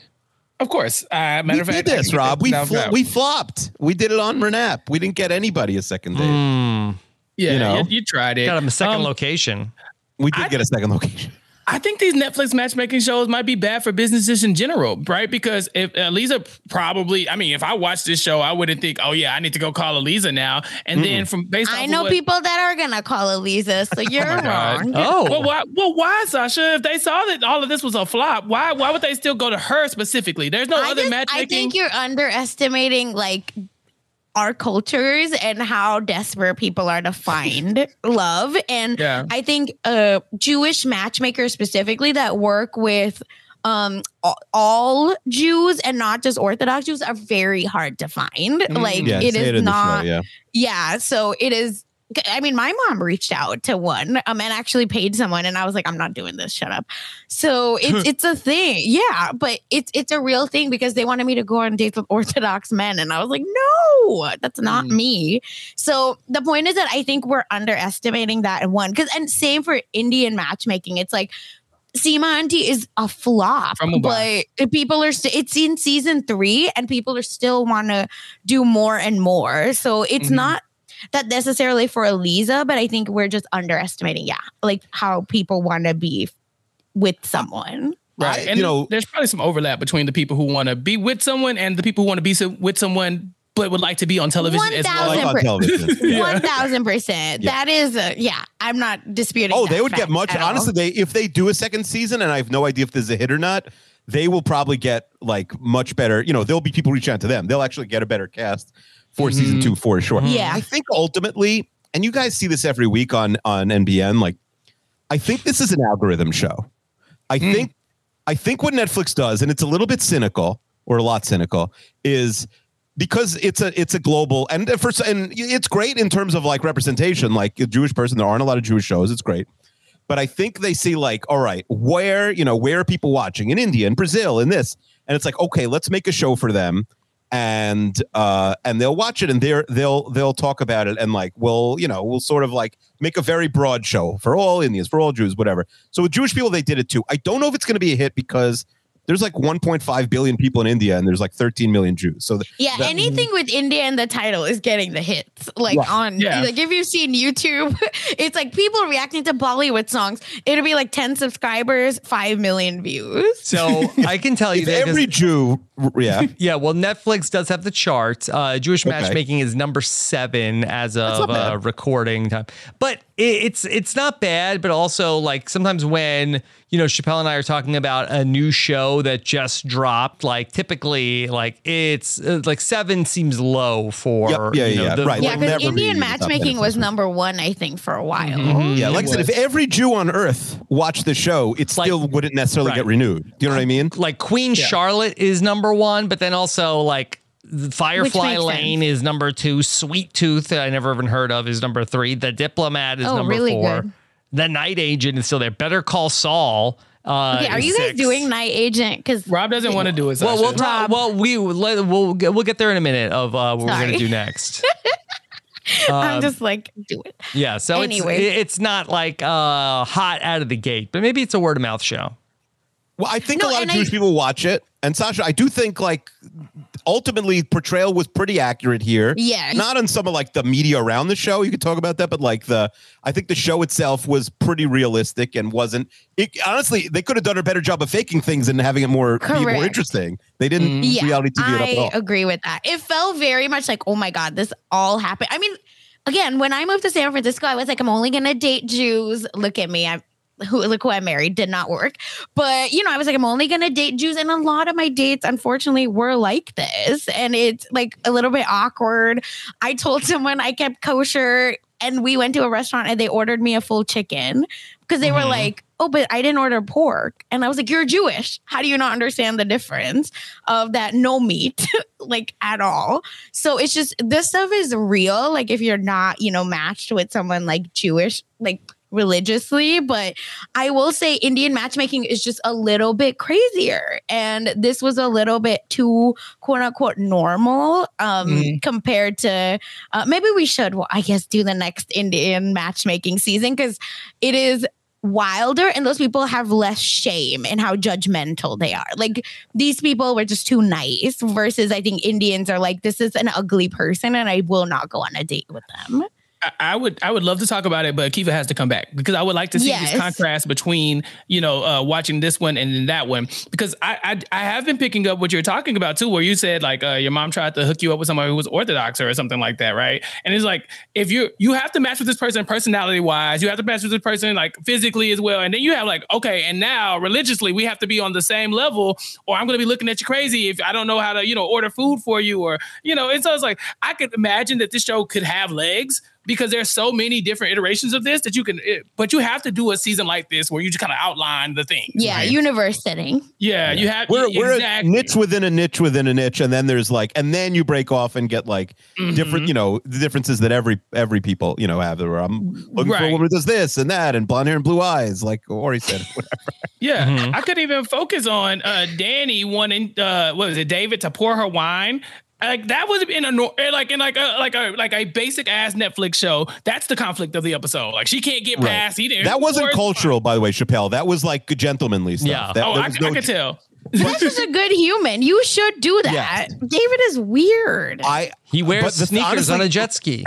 of course. Uh, matter we of did fact, I this rob we down flo- now. we flopped we did it on renap we didn't get anybody a second date Hmm. yeah, you know. you, you tried it. Got him a second Um, location. we did I- get a second location I think these Netflix matchmaking shows might be bad for businesses in general, right? Because if Aleeza probably, I mean, if I watched this show, I wouldn't think, oh yeah, I need to go call Aleeza now. And then from based I know what, people that are gonna call Aleeza, so you're oh God. wrong. Oh. Well, why? Well, why, Sasha? If they saw that all of this was a flop, why? Why would they still go to her specifically? There's no I, other just- matchmaking. I think you're underestimating like our cultures and how desperate people are to find love. And Yeah. I think uh, Jewish matchmakers specifically that work with um all Jews and not just Orthodox Jews are very hard to find. Like yeah it say is in the show, not yeah yeah, so it is. I mean, my mom reached out to one um, and actually paid someone, and I was like, "I'm not doing this. Shut up." So it's it's a thing, yeah, but it's it's a real thing because they wanted me to go on dates with Orthodox men, and I was like, "No, that's not Mm. me." So the point is that I think we're underestimating that one because, and same for Indian matchmaking. It's like Sima Auntie is a flop, but people are. St- it's in season three, and people are still want to do more and more. So it's Mhm. not that necessarily for Aleeza, but I think we're just underestimating, yeah, like how people want to be with someone. right. And you know- there's probably some overlap between the people who want to be with someone and the people who want to be so, with someone but would like to be on television as well. Like on per- television. One thousand percent. Yeah. That is, a, yeah. I'm not disputing. Oh, that they would get much. at all. Honestly, they if they do a second season, and I have no idea if this is a hit or not, they will probably get like much better. You know, there'll be people reaching out to them. They'll actually get a better cast for season mm-hmm. two for sure. Mm-hmm. Yeah. I think ultimately, and you guys see this every week on on NBN. Like, I think this is an algorithm show. I mm. think I think what Netflix does, and it's a little bit cynical or a lot cynical, is because it's a it's a global and uh, first and it's great in terms of like representation. Like a Jewish person, there aren't a lot of Jewish shows. It's great, but I think they see like, all right, where you know where are people watching in India, in Brazil, in this, and it's like, okay, let's make a show for them. And uh, and they'll watch it and they're they'll they'll talk about it and like we'll you know we'll sort of like make a very broad show for all Indians for all Jews whatever. So with Jewish people they did it too. I don't know if it's going to be a hit because there's like 1.5 billion people in India and there's like 13 million Jews. So th- Yeah, that- anything with India in the title is getting the hits. Like Right. on, Yeah. like if you've seen YouTube, it's like people reacting to Bollywood songs. It'll be like 10 subscribers, 5 million views. So I can tell you if that 'cause- every Jew, yeah, Yeah, well, Netflix does have the chart. Uh, Jewish Okay. matchmaking is number seven as of uh, recording time, but it, it's it's not bad. But also, like sometimes when you know Chappell and I are talking about a new show that just dropped, like typically, like it's uh, like seven seems low for Yep, yeah, you know, yeah, the- right. Yeah, It'll because never Indian be matchmaking was number one, I think, for a while. yeah. Like I said, if every Jew on earth watched the show, it Like- still wouldn't necessarily Right. get renewed. Do you know what I mean? like Queen Charlotte is number one, but then also like Firefly Lane sense. is number two. Sweet Tooth, that I never even heard of, is number three. The Diplomat is Oh, number really four. good. The Night Agent is still there. Better Call Saul. Uh, Okay, are is you guys six. doing Night Agent? Because Rob doesn't want to do it. Well, Sasha. we'll talk. Well, we let, we'll get, we'll get there in a minute of uh, what we're gonna do next. I'm Um, just like, do it. yeah, so Anyway. it's it's not like uh, hot out of the gate, but maybe it's a word of mouth show. Well, I think No, a lot of and I- Jewish people watch it. And Sasha, I do think like ultimately portrayal was pretty accurate here. Yeah. Not on some of like the media around the show. You could talk about that, but like the I think the show itself was pretty realistic and wasn't it, honestly, they could have done a better job of faking things and having it more be more interesting. They didn't mm-hmm. Yeah, reality TV it up at I all. agree with that. It felt very much like, oh my God, this all happened. I mean, again, when I moved to San Francisco, I was like, I'm only gonna date Jews. Look at me. I'm who look who I married. Did not work. But you know, I was like, I'm only gonna date Jews. And a lot of my dates, unfortunately, were like this. And it's like a little bit awkward. I told someone I kept kosher and we went to a restaurant and they ordered me a full chicken because they were Mhm. like, oh, but I didn't order pork. And I was like, you're Jewish. How do you not understand the difference of that no meat, like at all? So it's just this stuff is real. Like if you're not, you know, matched with someone like Jewish, like religiously, but I will say Indian matchmaking is just a little bit crazier. And this was a little bit too quote unquote normal um Mhm. compared to uh, maybe we should well, I guess do the next Indian matchmaking season because it is wilder and those people have less shame in how judgmental they are. Like these people were just too nice versus I think Indians are like this is an ugly person and I will not go on a date with them. I- would I would love to talk about it, but Kiva has to come back because I would like to see Yes. this contrast between you know uh, watching this one and then that one because I, I I have been picking up what you're talking about too, where you said like uh, your mom tried to hook you up with somebody who was Orthodox or something like that, right? And it's like if you you have to match with this person personality wise, you have to match with this person like physically as well, and then you have like okay, and now religiously we have to be on the same level, or I'm going to be looking at you crazy if I don't know how to you know order food for you, or you know, and so it's like I could imagine that this show could have legs because there's so many different iterations of this that you can it, but you have to do a season like this where you just kind of outline the thing Yeah, right? universe setting. yeah you have we're, we're exactly. a niche within a niche within a niche, and then there's like, and then you break off and get like Mm-hmm. different, you know, the differences that every every people you know have. Where I'm looking for a Right. woman who does this and that, and blonde hair and blue eyes, like Ori said. yeah Mhm. i could even focus on uh danny wanting uh what was it david to pour her wine like that was in a nor- eh, like in like a like a like a basic ass Netflix show. That's the conflict of the episode. Like she can't get Right. past. He didn't. that wasn't pour cultural, by the way, Chappell. That was like gentlemanly stuff. Yeah. That. Oh, there I, was I no- could tell. That's just a good human. You should do that. David is weird. I He wears the- sneakers honestly- on a jet ski.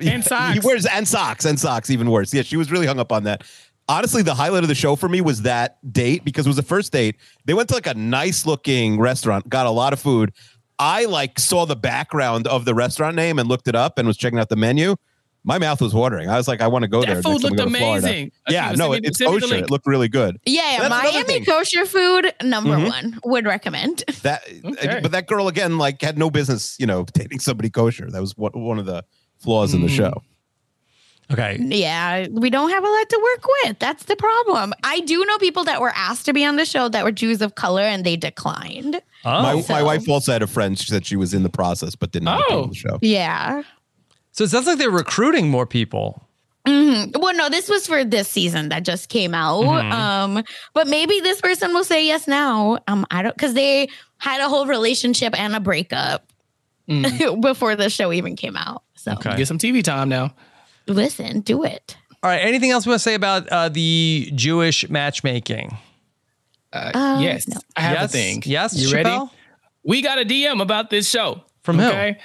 And socks. He wears and socks and socks, even worse. Yeah, she was really hung up on that. Honestly, the highlight of the show for me was that date because it was the first date. They went to like a nice looking restaurant, got a lot of food. I like saw the background of the restaurant name and looked it up and was checking out the menu. My mouth was watering. I was like, I want to go That there. food next time we looked go to Florida. amazing. Yeah, no, it, it's send me the kosher. It looked really good. Yeah, yeah. Miami kosher food, number Mhm. one. Would recommend. That, Okay. but that girl again, like, had no business, you know, dating somebody kosher. That was one, one of the flaws in the Mm. show. Okay. Yeah, we don't have a lot to work with. That's the problem. I do know people that were asked to be on the show that were Jews of color and they declined. Oh, my, so- my wife also had a friend. She said she was in the process, but didn't end up Oh. on the show. Yeah. so it sounds like they're recruiting more people. Mhm. Well, no, this was for this season that just came out. Mhm. Um, but maybe this person will say yes now. Um, I don't because they had a whole relationship and a breakup before the show even came out. So Okay. Get some TV time now. Listen, do it. All right. Anything else we want to say about uh, the Jewish matchmaking? Uh, Uh, yes, no. I have yes. a thing. Yes. you ready? We got a DM about this show. From who? Okay.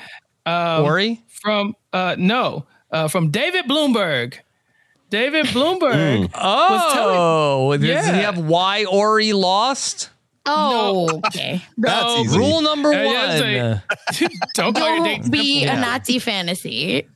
Um, Ori? From uh no, uh, from David Bloomberg. David Bloomberg. Oh, does he Yeah. have why Ori lost? Oh, okay. That's No, easy. Rule number Uh, yeah, one. like- Don't call Don't be a Nazi fantasy.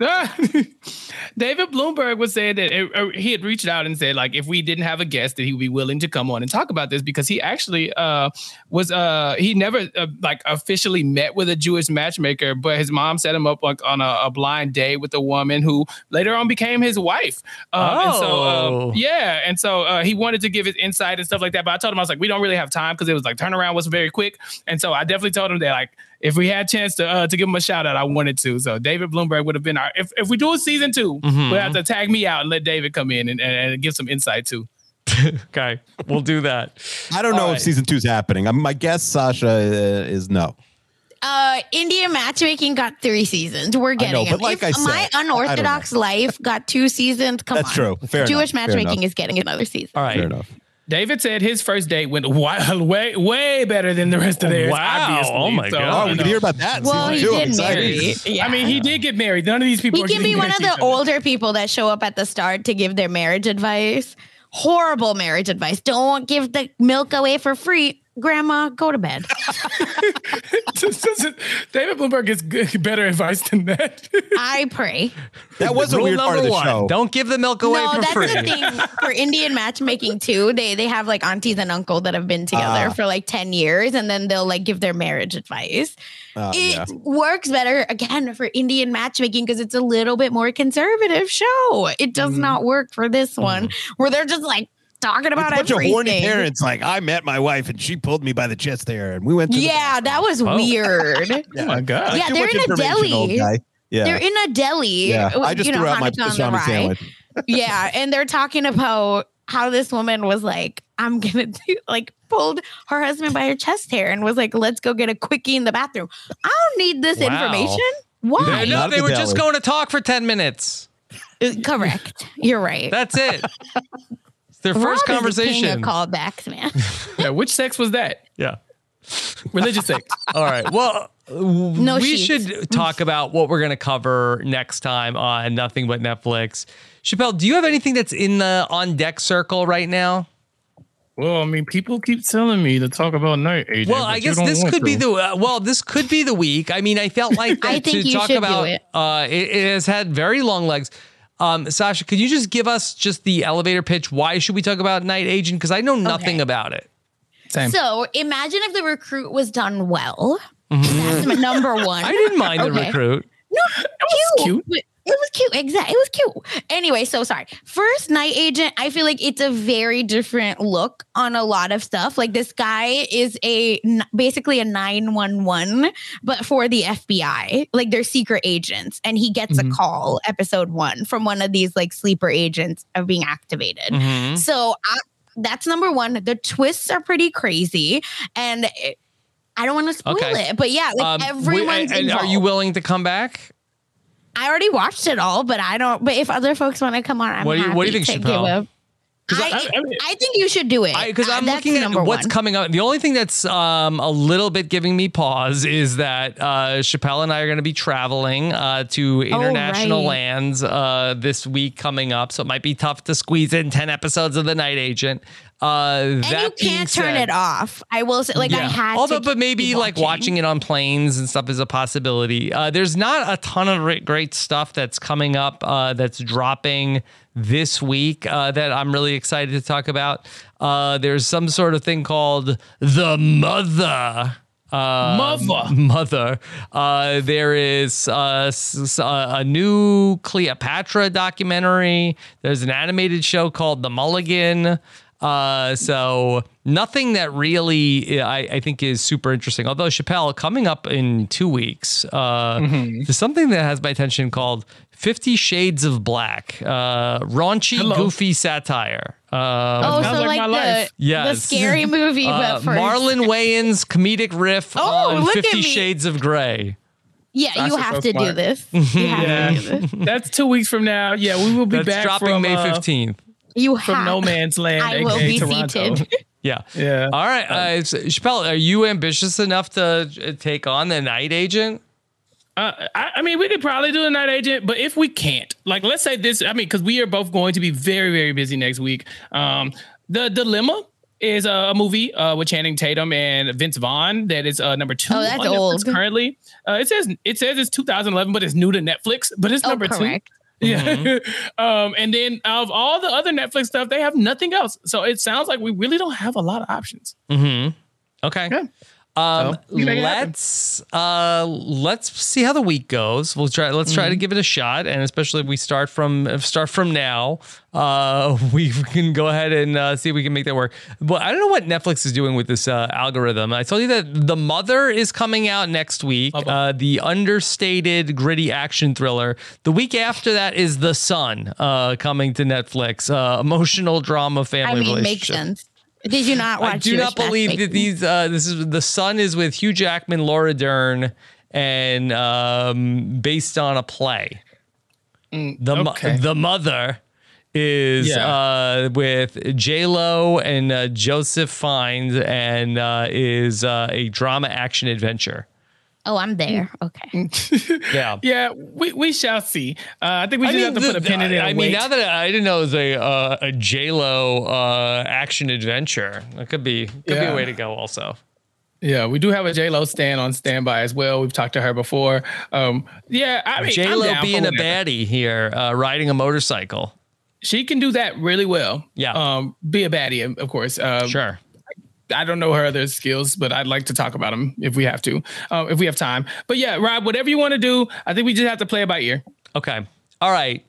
David Bloomberg was saying that it, uh, he had reached out and said, like, if we didn't have a guest, that he would be willing to come on and talk about this because he actually uh, was uh, he never uh, like officially met with a Jewish matchmaker, but his mom set him up like on a, a blind date with a woman who later on became his wife. Um, and so, Oh. uh, yeah, and so uh, he wanted to give his insight and stuff like that. But I told him I was like, we don't really have time because it was like turnaround was very quick, and so I definitely told him that like if we had a chance to uh, to give him a shout out, I wanted to. So David Bloomberg would have been our if, if we do a season 2 Mhm. we'll have to tag me out and let David come in and, and, and give some insight too. Okay, we'll do that. I don't know All if right. season two's happening. Um, my guess, Sasha, uh, is no. Uh, Indian matchmaking got three seasons. We're getting know, it. like If I my said, I unorthodox life got two seasons. Come That's on. true. Fair Jewish enough. Fair matchmaking enough. is getting another season. All right. Fair enough. David said his first date went way way, way better than the rest of theirs. Wow. Oh obviously. Oh my So, God. Oh, we can hear about that. in Well, he. I'm did excited. marry. Yeah. I mean, he did get married. None of these people. He are can be one of the to each other. older people that show up at the start to give their marriage advice. Horrible marriage advice. Don't give the milk away for free. Grandma, go to bed. David Bloomberg gets good, better advice than that. I pray. That was a Rule weird part of the one: show. don't give the milk away no, for that's free. the thing for Indian matchmaking too. They they have like aunties and uncle that have been together Ah. for like 10 years and then they'll like give their marriage advice. Uh, it yeah. works better again for Indian matchmaking because it's a little bit more conservative show. It does Mm-hmm. not work for this one where they're just like talking It's about a bunch everything. of horny parents. Like I met my wife and she pulled me by the chest there, and we went. To the Yeah, that was Oh. weird. oh my god! Yeah, Too they're in a deli. Yeah, They're in a deli. yeah. I just you know, threw out my Hanukkah on the pastrami sandwich. yeah, and they're talking about how this woman was like, I'm gonna do like pulled her husband by her chest hair and was like, let's go get a quickie in the bathroom. I don't need this Wow. information. Yeah, Why? no, Not they were just going to talk for 10 minutes. Uh, Correct. You're right. That's it. It's their Rob first is the conversation. king of callbacks, man. Yeah, which sex was that? yeah. Religious sex. All right. Well, No we sheets. should talk about what we're going to cover next time on Nothing But Netflix. Chappell, do you have anything that's in the on deck circle right now? Well, I mean, people keep telling me to talk about night agent. Well, I guess this could be the uh, well. This could be the week. I mean, I felt like I that think to you talk should do about it. Uh, it, it has had very long legs. Um, Sasha, could you just give us just the elevator pitch? Why should we talk about Night Agent? Because I know nothing Okay. about it. Same. so imagine if the recruit was done well. That's number one. Mm-hmm. I didn't mind the recruit. No, cute. cute. It was cute. Exactly. It was cute. Anyway, so sorry. First Night Agent, I feel like it's a very different look on a lot of stuff. Like this guy is a basically a 911 but for the FBI. Like they're secret agents and he gets Mhm. a call episode 1 from one of these like sleeper agents of being activated. Mhm. So I, that's number one. The twists are pretty crazy, and it- I don't want to spoil Okay. it, but yeah, like Um, everyone's and are you willing to come back? I already watched it all, but I don't. But if other folks want to come on, I'm What do you- happy what do you think, to give Chappell? a- I, I- I mean- I think you should do it Because Uh, I'm that's looking at what's one. coming up. The only thing that's um, a little bit giving me pause is that uh, Chappell and I are going to be traveling uh, to international right. lands uh, this week coming up. So it might be tough to squeeze in 10 episodes of The Night Agent. Uh, And you can't turn it off. I will say, like, I had Although, to but maybe keep like watching it on planes and stuff is a possibility. Uh, there's not a ton of great, great stuff that's coming up uh, that's dropping this week uh, that I'm really excited to talk about. Uh, there's some sort of thing called The Mother. Uh, Mother. Mother. Uh, there is uh, s- s- uh, a new Cleopatra documentary. There's an animated show called The Mulligan. Uh, so nothing that really I, I think is super interesting. Although Chappell coming up in two weeks, uh, there's something that has my attention called Fifty Shades of Black, uh, raunchy, Hello. goofy satire. Uh, Oh, Sounds so like like, my the, life. the scary movie, uh, but first. Marlon Wayans comedic riff Oh, on look at Fifty. Shades of Grey. Yeah, you have so to do this. You have Yeah. to do this. That's two weeks from now. Yeah, we will be That's back dropping from May uh, 15th. You from have. no man's land, I will aka be Toronto. seated. Yeah. Yeah. All right. Uh, so, Chappell, are you ambitious enough to uh, take on the night agent? Uh, I, I mean, we could probably do a night agent, but if we can't, like, let's say this, I mean, because we are both going to be very, very busy next week. Um, the Dilemma is a, a movie uh, with Channing Tatum and Vince Vaughn that is uh, number two Oh, that's on Netflix currently. Uh, it says it says it's 2011, but it's new to Netflix, but it's Oh, number two. Yeah. um, and then of all the other Netflix stuff, they have nothing else. So it sounds like we really don't have a lot of options. Mm-hmm. Okay. Yeah. Um, So, we make it happen. let's uh, let's see how the week goes. We'll try. Let's try to Mm-hmm. give it a shot, and especially if we start from start from now, uh, we can go ahead and uh, see if we can make that work. But I don't know what Netflix is doing with this uh, algorithm. I told you that The Mother is coming out next week. Uh, the understated, gritty action thriller. The week after that is The Son uh, coming to Netflix. Uh, emotional drama, I family mean, relationship. makes sense. Did you not watch I do Jewish not believe that these. Uh, this is the Son is with Hugh Jackman, Laura Dern, and um, based on a play. the mo- the mother is Yeah. uh, with J Lo and uh, Joseph Fiennes, and uh, is uh, a drama action adventure. Oh, I'm there. Okay. Yeah. Yeah, we, we shall see. Uh, I think we I just mean, have to put a the- pin in it. I and mean, now that I didn't know it was a uh, a J Lo uh, action adventure, that could be could be a way to go. Also, Yeah, we do have a J Lo stand on standby as well. We've talked to her before. Um, yeah, I mean, J I'm Lo being a whatever. baddie here, uh, riding a motorcycle. She can do that really well. Yeah. Um, be a baddie, of course. Um, Sure. I don't know her other skills, but I'd like to talk about them if we have to, um, if we have time. But yeah, Rob, whatever you want to do, I think we just have to play it by ear. Okay. All right.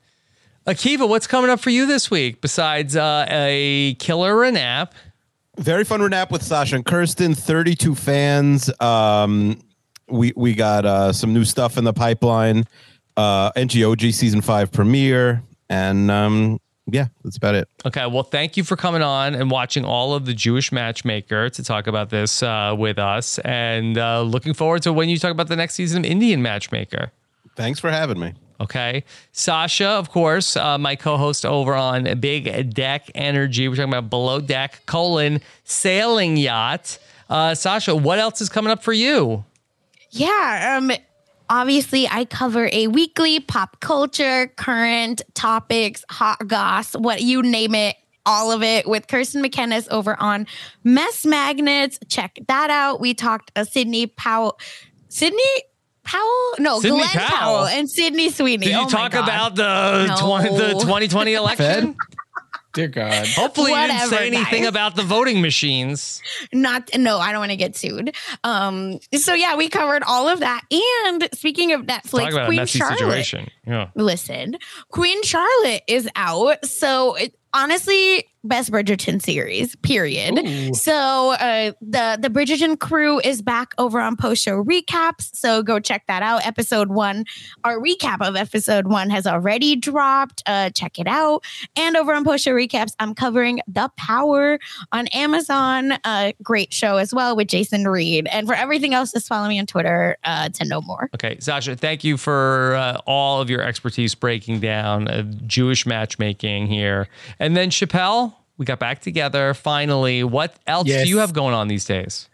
Akiva, what's coming up for you this week besides uh, a killer renap? Very fun renap with Sasha and Kirsten. 32 fans. Um, we we got uh, some new stuff in the pipeline. Uh, NGOG season five premiere, and um, yeah, that's about it. Okay. Well, thank you for coming on and watching all of the Jewish Matchmaker to talk about this uh, with us. And uh, looking forward to when you talk about the next season of Indian Matchmaker. Thanks for having me. Okay. Sasha, of course, uh, my co-host over on Big Deck Energy. We're talking about below deck colon sailing yacht. Uh, Sasha, what else is coming up for you? Yeah. Um. Obviously, I cover a weekly pop culture, current topics, hot goss, what you name it, all of it with Kirsten McKennis over on Mess Magnets. Check that out. We talked uh, Sydney Powell. Sidney Powell? No, Sydney Glen Powell. Powell. and Sydney Sweeney. Did you Oh talk about the, No. 20, the 2020 election? Dear God. Hopefully, you didn't Whatever, say anything guys. about the voting machines. not no i don't want to get sued um so yeah we covered all of that and speaking of netflix Talk about a queen messy charlotte situation. Yeah. listen queen charlotte is out so it, honestly best bridgerton series period. Ooh. so uh the the bridgerton crew is back over on post show recaps so go check that out. Episode one our recap of episode one has already dropped uh check it out. And over on post show recaps i'm covering the power on amazon uh great show as well with jason reed. And for everything else just follow me on twitter uh to know more. Okay, Sasha, thank you for uh, all of your expertise breaking down uh, Jewish matchmaking here. And then Chappell, we got back together finally. What else Yes. do you have going on these days?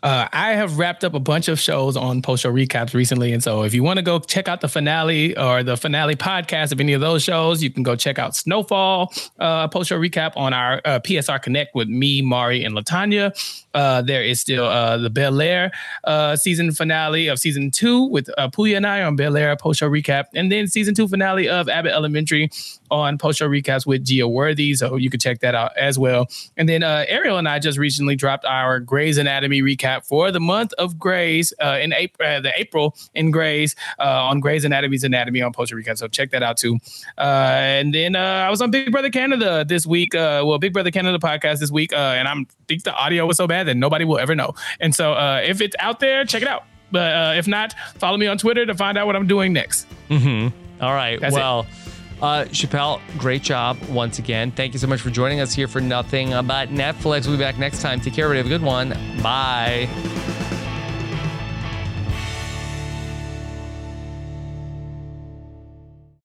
Uh, I have wrapped up a bunch of shows on post show recaps recently. And so if you want to go check out the finale or the finale podcast of any of those shows, you can go check out Snowfall uh, post show recap on our uh, PSR Connect with me, Mari, and Latanya. Uh, there is still uh, the Bel Air uh, season finale of season two with uh, Puya and I on Bel Air post show recap. And then season two finale of Abbott Elementary on post show recaps with Gia Worthy. So you can check that out as well. And then uh, Ariel and I just recently dropped our Grey's Anatomy recap for the month of Grey's uh, in April, uh, the April in Grey's uh, on Grey's Anatomy's Anatomy on Poster Recap. So check that out too. Uh, and then I was on Big Brother Canada this week. Well, Big Brother Canada podcast this week, and I'm think the audio was so bad that nobody will ever know. And so if it's out there, check it out. But if not, follow me on Twitter to find out what I'm doing next. Mm-hmm. All right. That's well. Uh, Chappell, great job once again. Thank you so much for joining us here for nothing but Netflix. We'll be back next time. Take care, everybody. Have a good one. Bye.